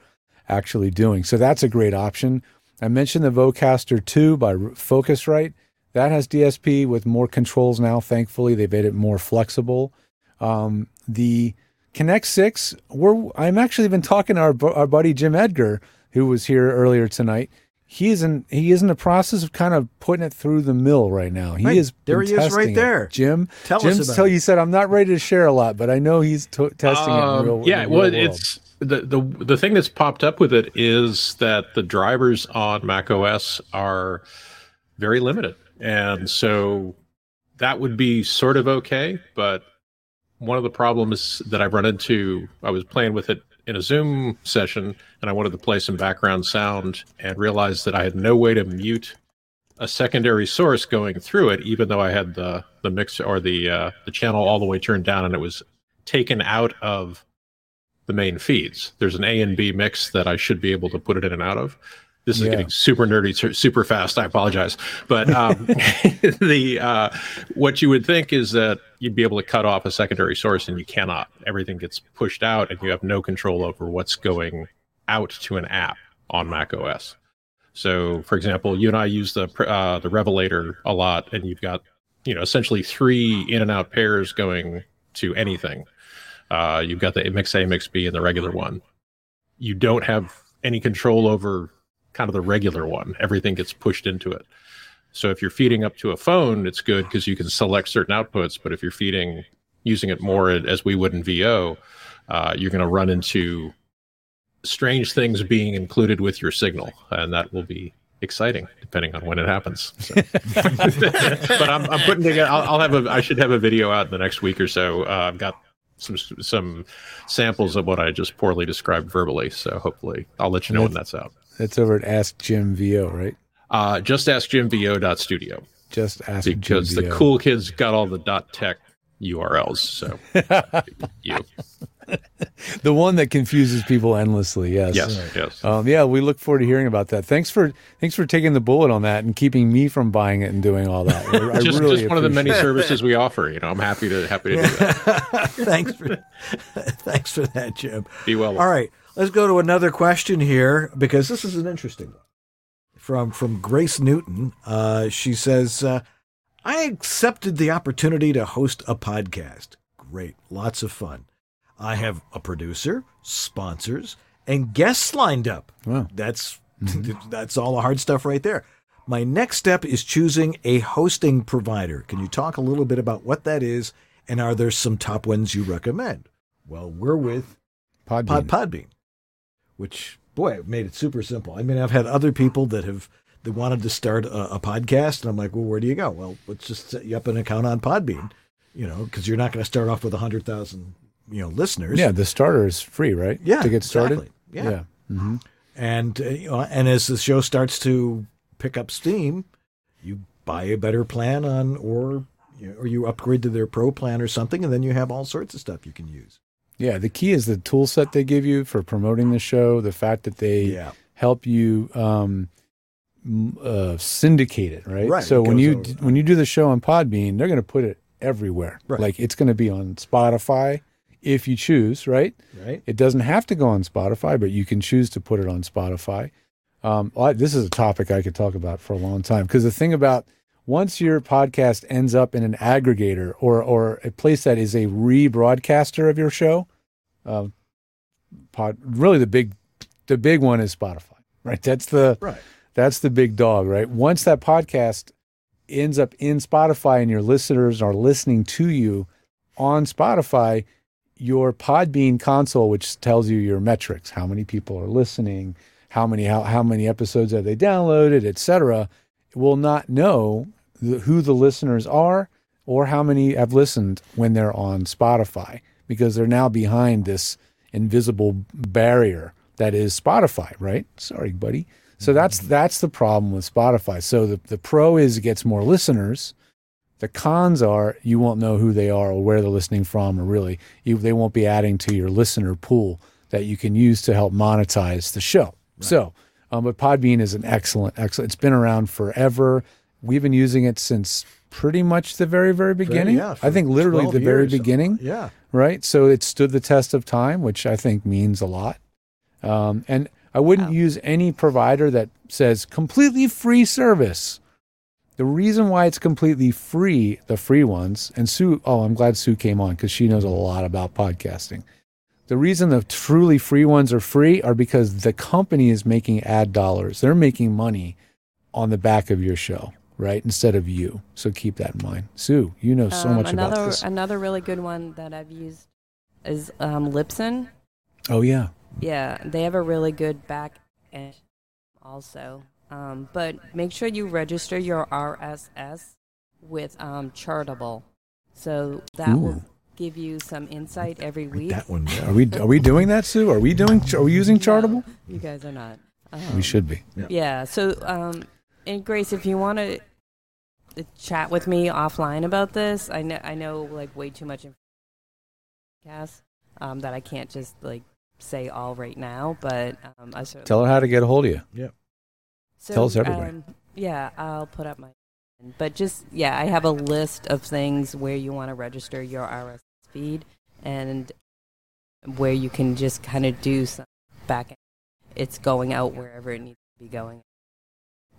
actually doing. So that's a great option. I mentioned the Vocaster 2 by Focusrite. That has DSP with more controls now. Thankfully, they've made it more flexible. Um, the Connect 6, we're, I'm actually been talking to our, our buddy Jim Edgar, who was here earlier tonight. He is in he is in the process of kind of putting it through the mill right now. He Right, is there he is right testing it. there. Jim. Tell us about tell it. you said I'm not ready to share a lot, but I know he's t- testing it. In Um, real, yeah, in the well, world. it's the, the the thing that's popped up with it is that the drivers on Mac OS are very limited, and so that would be sort of okay. But one of the problems that I've run into, I was playing with it in a Zoom session, and I wanted to play some background sound, and realized that I had no way to mute a secondary source going through it, even though I had the the mix or the uh, the channel all the way turned down, and it was taken out of the main feeds. There's an A and B mix that I should be able to put it in and out of. This is Yeah. getting super nerdy, super fast. I apologize, but um, (laughs) the uh, what you would think is that you'd be able to cut off a secondary source, and you cannot. Everything gets pushed out, and you have no control over what's going out to an app on Mac OS. So, for example, you and I use the uh, the Revelator a lot, and you've got you know essentially three in and out pairs going to anything. Uh, you've got the mix A, mix B, and the regular one. You don't have any control over kind of the regular one. Everything gets pushed into it. So if you're feeding up to a phone, it's good because you can select certain outputs. But if you're feeding using it more as we would in VO, uh, you're going to run into strange things being included with your signal, and that will be exciting depending on when it happens. So. (laughs) but I'm, I'm putting together. I'll, I'll have a. I should have a video out in the next week or so. Uh, I've got some some samples of what I just poorly described verbally. So hopefully, I'll let you know when that's out. That's over at Ask Jim VO, right? Uh, just ask jimvo.studio Just ask because Jim the VO. cool kids got all the dot tech URLs. So (laughs) you, the one that confuses people endlessly. Yes. yes, yes. Um, yeah, we look forward to hearing about that. Thanks for thanks for taking the bullet on that and keeping me from buying it and doing all that. I, I (laughs) just, really just one of the many services we offer. You know, I'm happy to happy to do that. (laughs) thanks for thanks for that, Jim. Be well. All right, let's go to another question here because this is an interesting one from from Grace Newton. Uh, she says, uh, "I accepted the opportunity to host a podcast. Great, lots of fun. I have a producer, sponsors, and guests lined up. Wow. That's (laughs) that's all the hard stuff right there." My next step is choosing a hosting provider. Can you talk a little bit about what that is, and are there some top ones you recommend? Well, we're with Podbean. Pod Podbean, which boy, it made it super simple. I mean, I've had other people that have they wanted to start a, a podcast, and I'm like, well, where do you go? Well, let's just set you up an account on Podbean, you know, because you're not going to start off with a hundred thousand you know listeners. Yeah, the starter is free, right? Yeah, to get started. exactly. Yeah. hmm And uh, you know, and as the show starts to pick up steam, you buy a better plan on, or you know, or you upgrade to their pro plan or something, and then you have all sorts of stuff you can use. Yeah, the key is the tool set they give you for promoting the show, the fact that they Yeah. help you um, uh, syndicate it, right? Right, So it when you over. when you do the show on Podbean, they're going to put it everywhere. Right. Like it's going to be on Spotify if you choose, right? Right. It doesn't have to go on Spotify, but you can choose to put it on Spotify. Um, I- this is a topic I could talk about for a long time because the thing about once your podcast ends up in an aggregator or or a place that is a rebroadcaster of your show, um, pod really the big the big one is Spotify, right? That's the Right. that's the big dog, right? Once that podcast ends up in Spotify and your listeners are listening to you on Spotify, your Podbean console, which tells you your metrics, how many people are listening, how many how, how many episodes have they downloaded, etc., will not know the, who the listeners are or how many have listened when they're on Spotify because they're now behind this invisible barrier that is Spotify, right? Sorry, buddy. So that's that's the problem with Spotify. So the, the pro is it gets more listeners. The cons are you won't know who they are or where they're listening from, or really you, they won't be adding to your listener pool that you can use to help monetize the show. So, um, but Podbean is an excellent, excellent. It's been around forever. We've been using it since pretty much the very, very beginning. yeah, I think literally the very beginning Yeah. right? So it stood the test of time, which I think means a lot. Um, and I wouldn't use any provider that says completely free service. The reason why it's completely free, the free ones, and Sue, oh, I'm glad Sue came on because she knows a lot about podcasting. The reason the truly free ones are free are because the company is making ad dollars. They're making money on the back of your show, right? Instead of you. So keep that in mind. Sue, you know so Um, much another about this. another really good one that I've used is um, Libsyn. Oh, yeah. Yeah, they have a really good back end also. Um, but make sure you register your RSS with um, Chartable, so that Ooh. will give you some insight every week. That one. Are we are we doing that, Sue? Are we doing? Are we using Chartable? You guys are not. We Um, should be. Yeah. So, um, and Grace, if you want to chat with me offline about this, I know I know like way too much information um, that I can't just like say all right now. But um, I certainly Tell her how to get a hold of you. Yeah. So, Tell us everywhere. Um, yeah, I'll put up my. But just yeah, I have a list of things where you want to register your RSS feed and where you can just kind of do some back. end. It's going out wherever it needs to be going.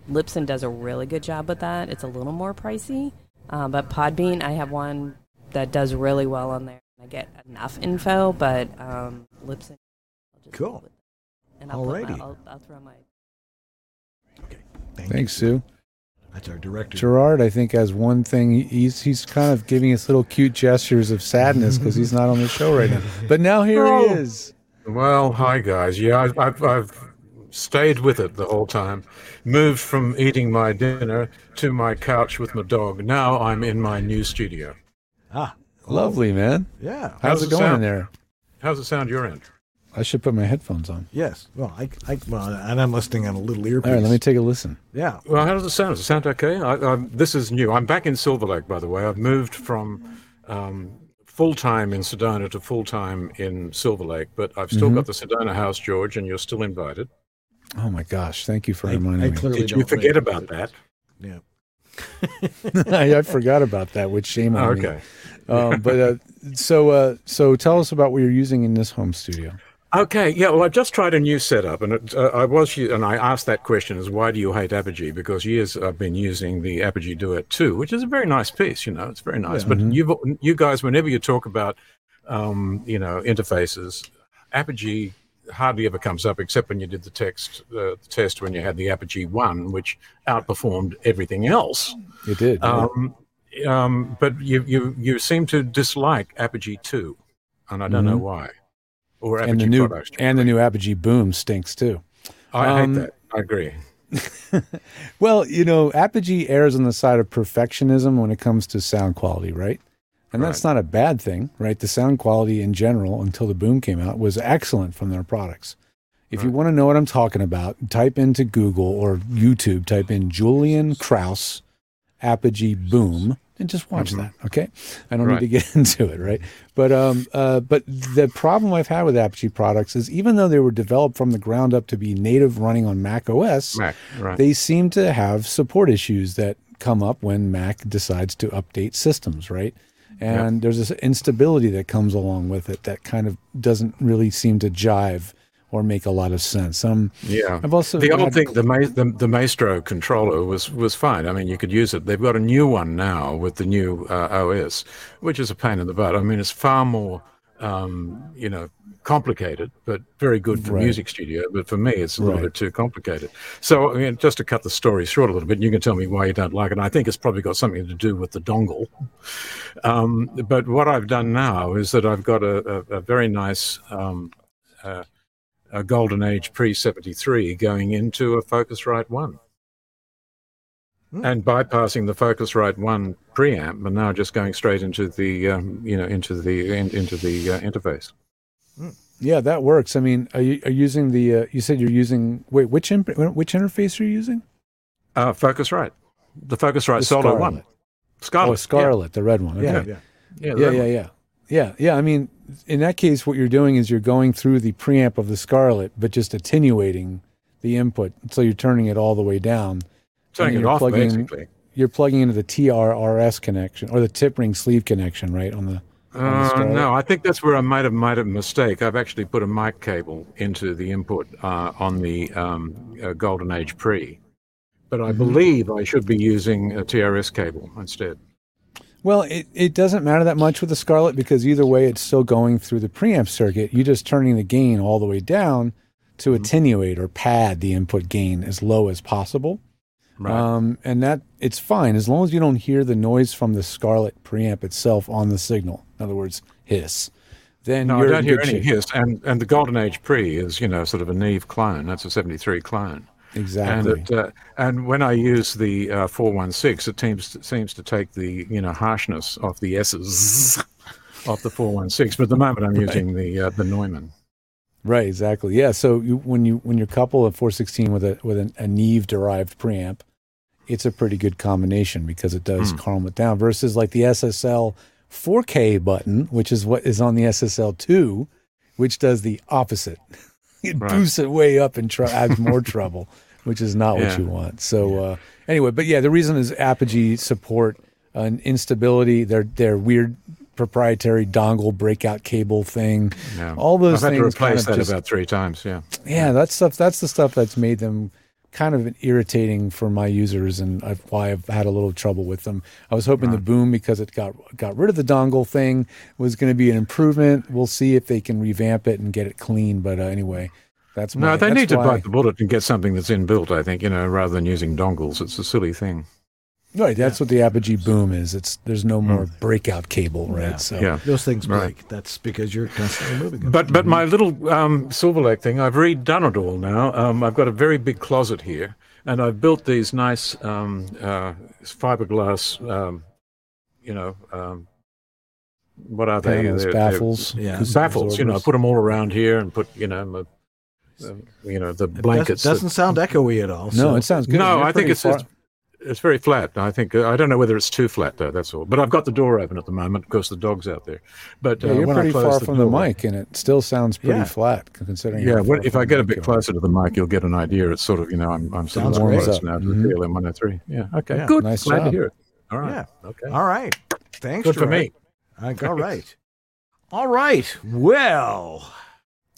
Libsyn does a really good job with that. It's a little more pricey, uh, but Podbean, I have one that does really well on there. I get enough info, but um, Libsyn. I'll just Cool. it. And I'll, put my, Alrighty. I'll, I'll throw my Thank Thanks, you. Sue. That's our director. Gerard, I think, has one thing. He's he's kind of giving us little cute gestures of sadness because he's not on the show right now. But now here he (laughs) Oh. is. Well, hi guys. Yeah, I've, I've, I've stayed with it the whole time. Moved from eating my dinner to my couch with my dog. Now I'm in my new studio. Ah, Lovely, man. Yeah. How's, How's it it going in sound? there? How's it sound your end? I should put my headphones on. Yes. Well, I, I, well, and I'm listening on a little earpiece. All right, let me take a listen. Yeah. Well, how does it sound? Does it sound okay? I, I, this is new. I'm back in Silver Lake, by the way. I've moved from um, full time in Sedona to full time in Silver Lake, but I've still Mhm. got the Sedona house, George, and you're still invited. Oh my gosh! Thank you for I- reminding I me. clearly Did you forget think- about that? Yeah. (laughs) I, I forgot about that. Which shame on Okay. me. (laughs) Um, but uh, so uh, so tell us about what you're using in this home studio. Okay, yeah. Well, I've just tried a new setup, and it, uh, I was, and I asked that question: "Is why do you hate Apogee?" Because years I've been using the Apogee Duet 2, which is a very nice piece. You know, it's very nice. Yeah. But Mhm. you, you guys, whenever you talk about, um, you know, interfaces, Apogee hardly ever comes up, except when you did the text uh, the test when you had the Apogee One, which outperformed everything else. It did. yeah. Um, um, but you, you, you seem to dislike Apogee 2, and I don't know Mhm. why. Or Apogee and the new products. and the new Apogee Boom stinks too. I Um, hate that. I agree. (laughs) Well, you know, Apogee errs on the side of perfectionism when it comes to sound quality, right? And that's not a bad thing, right? The sound quality in general, until the boom came out, was excellent from their products. If you want to know what I'm talking about, type into Google or YouTube, type in Julian Krause Apogee Boom and just watch that. Okay. I don't Right. need to get (laughs) into it, right? But um uh but the problem I've had with Apogee products is even though they were developed from the ground up to be native running on Mac OS, Mac, right. they seem to have support issues that come up when Mac decides to update systems, right? And there's this instability that comes along with it that kind of doesn't really seem to jive or make a lot of sense. Um, Yeah, I've also the old thing, the, Ma- the the Maestro controller was was fine. I mean, you could use it. They've got a new one now with the new uh, OS, which is a pain in the butt. I mean, it's far more, um, you know, complicated, but very good for Right. music studio. But for me, it's a little Right. bit too complicated. So, I mean, just to cut the story short a little bit, you can tell me why you don't like it. And I think it's probably got something to do with the dongle. Um, but what I've done now is that I've got a, a, a very nice. Um, uh, a Golden Age pre 73 going into a Focusrite 1. And bypassing the Focusrite 1 preamp, and now just going straight into the, um, you know, into the in, into the uh, interface. Yeah, that works. I mean, are you are you using the? Uh, you said you're using. Wait, which imp- which interface are you using? Uh, Focusrite, the Focusrite The Solo Scarlett. One, Scarlett, Oh, Scarlett, the red one. Yeah, Okay. yeah, yeah, the yeah, yeah, yeah, yeah, yeah. I mean, in that case, what you're doing is you're going through the preamp of the Scarlett, but just attenuating the input, so you're turning it all the way down. Turning it you're off, plugging- basically. You're plugging into the TRRS connection or the tip ring sleeve connection, right? On the Uh, no, I think that's where I might have made a mistake. I've actually put a mic cable into the input uh, on the um, uh, Golden Age Pre, but I Mhm. believe I should be using a TRS cable instead. Well, it, it doesn't matter that much with the Scarlett because either way, it's still going through the preamp circuit. You're just turning the gain all the way down to Mm-hmm. attenuate or pad the input gain as low as possible. Right. Um, and that it's fine as long as you don't hear the noise from the Scarlett preamp itself on the signal. In other words, hiss. Then No, I don't hear any hiss. And and the Golden Age Pre is you know sort of a Neve clone. That's a '73 clone. Exactly. And it, uh, and when I use the uh, 416, it seems seems to take the you know harshness off the S's (laughs) off the 416. But at the moment, I'm (laughs) Right. using the uh, the Neumann. Right, exactly. Yeah. So you, when you when you couple a 416 with a with an, a Neve derived preamp, it's a pretty good combination because it does Hmm. calm it down. Versus like the SSL 4K button, which is what is on the SSL 2, which does the opposite. (laughs) It Right. boosts it way up and tr- adds more (laughs) trouble, which is not Yeah. what you want. So uh, anyway, but yeah, the reason is Apogee support an instability. Their their weird proprietary dongle breakout cable thing. Yeah. All those I've had things to kind replace of that just- about three times. Yeah. yeah, that stuff. That's the stuff that's made them kind of irritating for my users, and I've, why I've had a little trouble with them. I was hoping the Boom, because it got got rid of the dongle thing, was going to be an improvement. We'll see if they can revamp it and get it clean. But uh, anyway, that's my, No, they need to bite the bullet and get something that's inbuilt. I think you know, rather than using dongles. It's a silly thing. Right, that's what the Apogee Boom is. It's there's no more breakout cable, right? Yeah. So Yeah. Those things Right. break. That's because you're constantly moving them. But but my little um, Silver Lake thing, I've redone it all now. Um, I've got a very big closet here, and I've built these nice um, uh, fiberglass, um, you know, um, what are they? Panels, They're- they're- baffles, Yeah. baffles. You know, I put them all around here and put you know, my, uh, you know, the It blankets. doesn't, doesn't that- sound echoey at all. no, so- it sounds good. no, You're I think it's, far- it's it's very flat. I think I don't know whether it's too flat though. That's all. But I've got the door open at the moment because the dog's out there. But yeah, uh, you're when I pretty close far the from the mic, and it still sounds pretty Yeah. flat considering. Yeah, how when, if I get a bit you are. closer to the mic, you'll get an idea. It's sort of, you know, I'm, I'm sort Sounds of great. close Up. now to Mhm. the TLM 103. Yeah, okay, Yeah. good. Nice Glad job. to hear it. All right. Yeah. Okay. All right. Thanks. Good for Gerard. me. Uh, all right. All right. Well,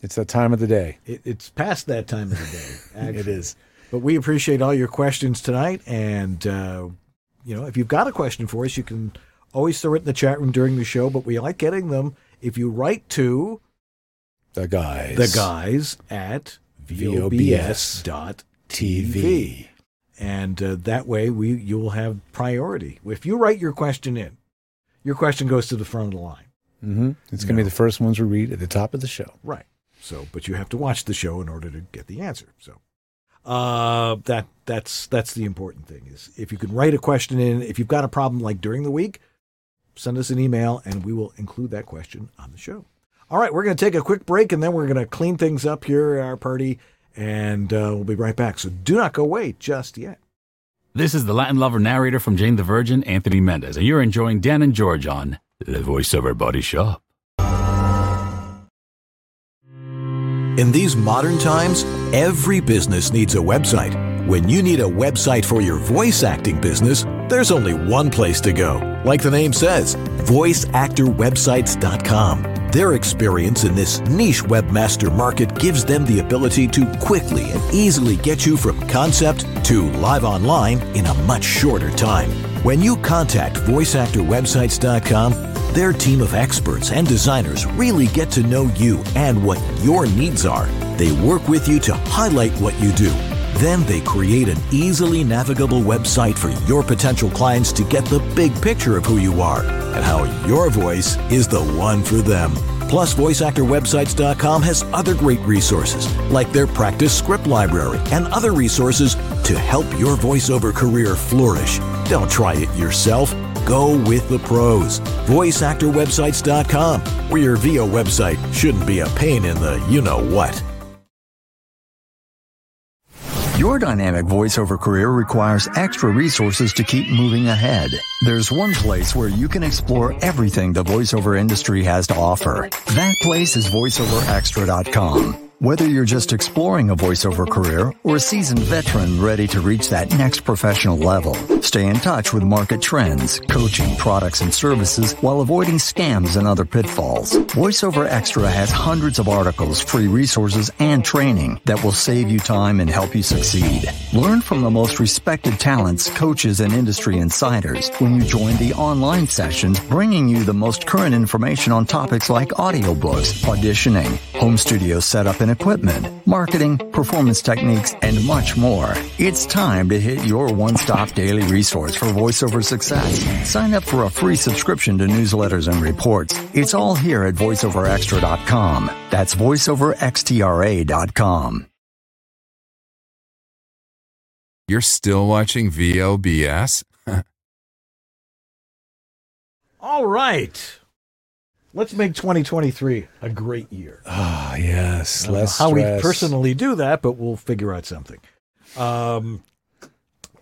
It's that time of the day. it, it's past that time of the day. (laughs) It actually. is. But we appreciate all your questions tonight. And, uh, you know, if you've got a question for us, you can always throw it in the chat room during the show. But we like getting them if you write to The guys. the guys at vobs.tv. TV. And uh, that way we you'll have priority. If you write your question in, your question goes to the front of the line. hmm It's going to be the first ones we read at the top of the show. Right. So, but you have to watch the show in order to get the answer. So, uh, that that's that's the important thing is if you can write a question in. If you've got a problem like during the week, send us an email and we will include that question on the show. All right, we're going to take a quick break and then we're going to clean things up here at our party and uh, we'll be right back. So do not go away just yet. This is the Latin lover narrator from Jane the Virgin, Anthony Mendez, and you're enjoying Dan and George on The Voiceover Body Shop. In these modern times, every business needs a website. When you need a website for your voice acting business, there's only one place to go. Like the name says, voiceactorwebsites.com. Their experience in this niche webmaster market gives them the ability to quickly and easily get you from concept to live online in a much shorter time. When you contact voiceactorwebsites.com, their team of experts and designers really get to know you and what your needs are. They work with you to highlight what you do. Then they create an easily navigable website for your potential clients to get the big picture of who you are and how your voice is the one for them. Plus, VoiceActorWebsites.com has other great resources, like their practice script library and other resources to help your voiceover career flourish. Don't try it yourself. Go with the pros. VoiceActorWebsites.com, where your VO website shouldn't be a pain in the you know what. Your dynamic voiceover career requires extra resources to keep moving ahead. There's one place where you can explore everything the voiceover industry has to offer. That place is voiceoverextra.com. Whether you're just exploring a voiceover career or a seasoned veteran ready to reach that next professional level, stay in touch with market trends, coaching, products, and services while avoiding scams and other pitfalls. VoiceOver Extra has hundreds of articles, free resources, and training that will save you time and help you succeed. Learn from the most respected talents, coaches, and industry insiders when you join the online sessions bringing you the most current information on topics like audiobooks, auditioning, home studio setup and equipment, marketing, performance techniques, and much more. It's time to hit your one-stop daily resource for voiceover success. Sign up for a free subscription to newsletters and reports. It's all here at voiceoverextra.com. That's voiceoverxtra.com. You're still watching VOBS? (laughs) All right. Let's make 2023 a great year. Ah, yes. Don't know Less how we personally do that, but we'll figure out something. Um,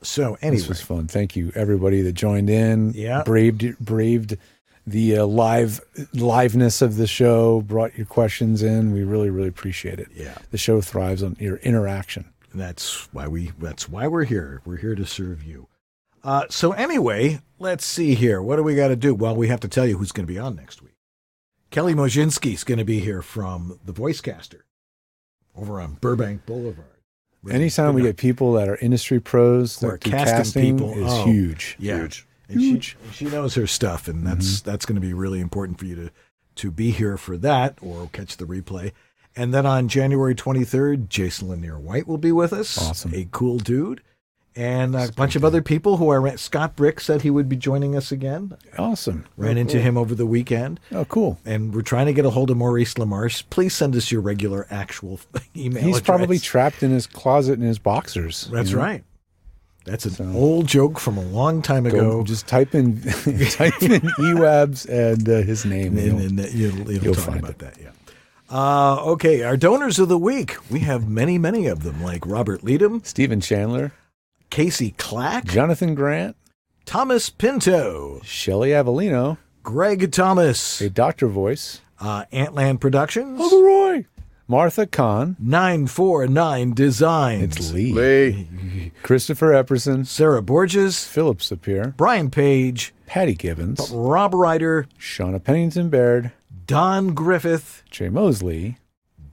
so anyway, This was fun. Thank you, everybody that joined in. Yeah. braved braved the uh, live liveness of the show. Brought your questions in. We really really appreciate it. Yeah. the show thrives on your interaction. that's why we that's why we're here. We're here to serve you. Uh, so anyway, let's see here. What do we got to do? Well, we have to tell you who's going to be on next week. Kelly Mozinski's going to be here from the Voicecaster over on Burbank Boulevard. Anytime we get people that are industry pros that do casting people. is Oh, huge. Yeah. Huge. And she, she knows her stuff, and that's mm-hmm. that's going to be really important for you to to be here for that or catch the replay. And then on January 23rd, Jason Linere White will be with us. Awesome. A cool dude. And a bunch of other people who are. Scott Brick said he would be joining us again. Awesome. Ran Oh, into cool. him over the weekend. Oh, cool. And we're trying to get a hold of Maurice LaMarche. Please send us your regular actual (laughs) email. He's address. probably trapped in his closet in his boxers. That's you know? right. That's an old joke from a long time Go- ago. just type in (laughs) type in (laughs) Ewabs and uh, his name. and, and and you'll, you'll you'll talk find about that. Yeah. Uh, okay, our donors of the week. We have many, many of them, like Robert Leadham, Stephen Chandler, Casey Clack, Jonathan Grant, Thomas Pinto, Shelly Avellino, Greg Thomas, a doctor voice, uh, Antland Productions, Uncle Roy, Martha Kahn, 949 Designs, it's Lee, (laughs) Christopher Epperson, Sarah Borges, Philip Sapir, Brian Page, Patty Gibbons, Rob Ryder, Shauna Pennington Baird, Don Griffith, Jay Mosley,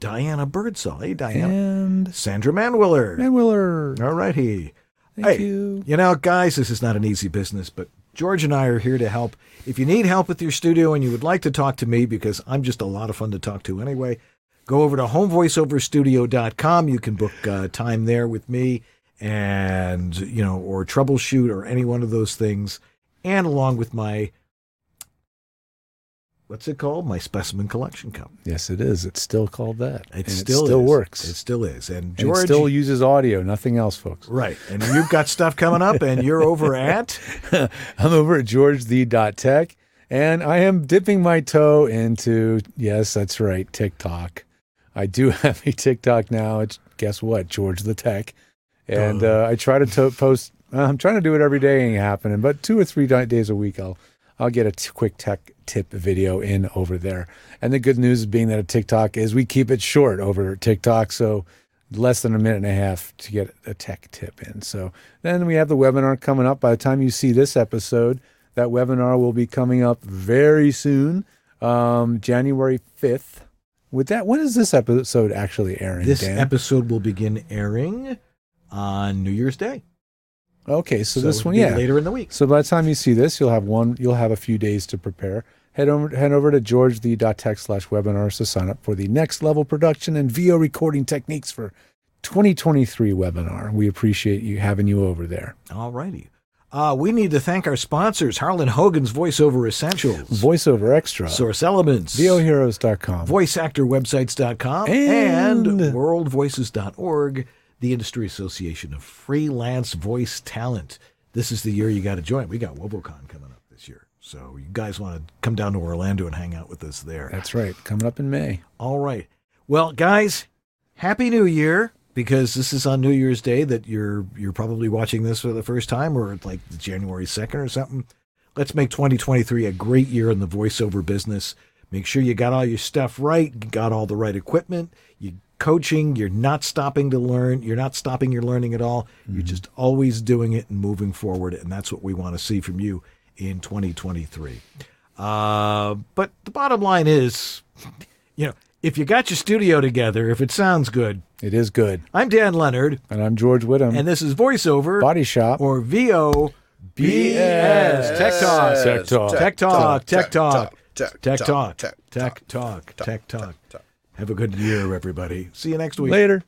Diana Birdsall. Hey, Diana. and Sandra Manwiller. Manwiller. All righty. Thank hey, you. You know, guys, this is not an easy business, but George and I are here to help. If you need help with your studio and you would like to talk to me, because I'm just a lot of fun to talk to anyway, go over to homevoiceoverstudio.com. You can book uh, time there with me and, you know, or troubleshoot or any one of those things. And along with my, what's it called? My specimen collection cup. Yes, it is. It's still called that. It And still, still is. works. It still is. And And George it still uses audio, nothing else, folks. Right. And you've got stuff coming up, and you're over (laughs) at I'm over at georgethe.tech, And I am dipping my toe into, yes, that's right, TikTok. I do (laughs) have a TikTok now. It's, guess what? George the Tech. And uh, I try to, to post, I'm trying to do it every day, ain't happening, but two or three days a week, I'll, I'll get a t- quick tech tip video in over there. And the good news being that a TikTok is we keep it short over TikTok. So less than a minute and a half to get a tech tip in. So then we have the webinar coming up. By the time you see this episode, that webinar will be coming up very soon, um, January 5th. With that, when is this episode actually airing? This Dan? episode will begin airing on New Year's Day. Okay, so, So this one, yeah, later in the week. So by the time you see this, you'll have one. You'll have a few days to prepare. Head over, head over to georgethe.tech slash webinars to sign up for the next level production and VO recording techniques for 2023 webinar. We appreciate you having you over there. All righty. Uh, we need to thank our sponsors Harlan Hogan's Voiceover Essentials, Voiceover Extra, Source Elements, VOHeroes.com, VoiceActorWebsites.com, And- and WorldVoices.org, the Industry Association of Freelance Voice Talent. This is the year you got to join. We got WoVOCon coming up this year. So you guys want to come down to Orlando and hang out with us there. That's right. Coming up in May. All right. Well, guys, happy New Year because this is on New Year's Day that you're you're probably watching this for the first time or like January 2nd or something. Let's make 2023 a great year in the voiceover business. Make sure you got all your stuff right, got all the right equipment, you coaching, you're not stopping to learn, you're not stopping your learning at all. You're just always doing it and moving forward and that's what we want to see from you in 2023. Uh, but the bottom line is, you know, if you got your studio together, if it sounds good, it is good. I'm Dan Lenard, and I'm George Whittam, and this is voiceover Body Shop or VO BS Tech Talk, Tech Talk. Tech Talk, Tech Talk, Tech Tech Talk, Talk, Tech Talk, Tech Talk. Have a good year, everybody. See you next week. Later.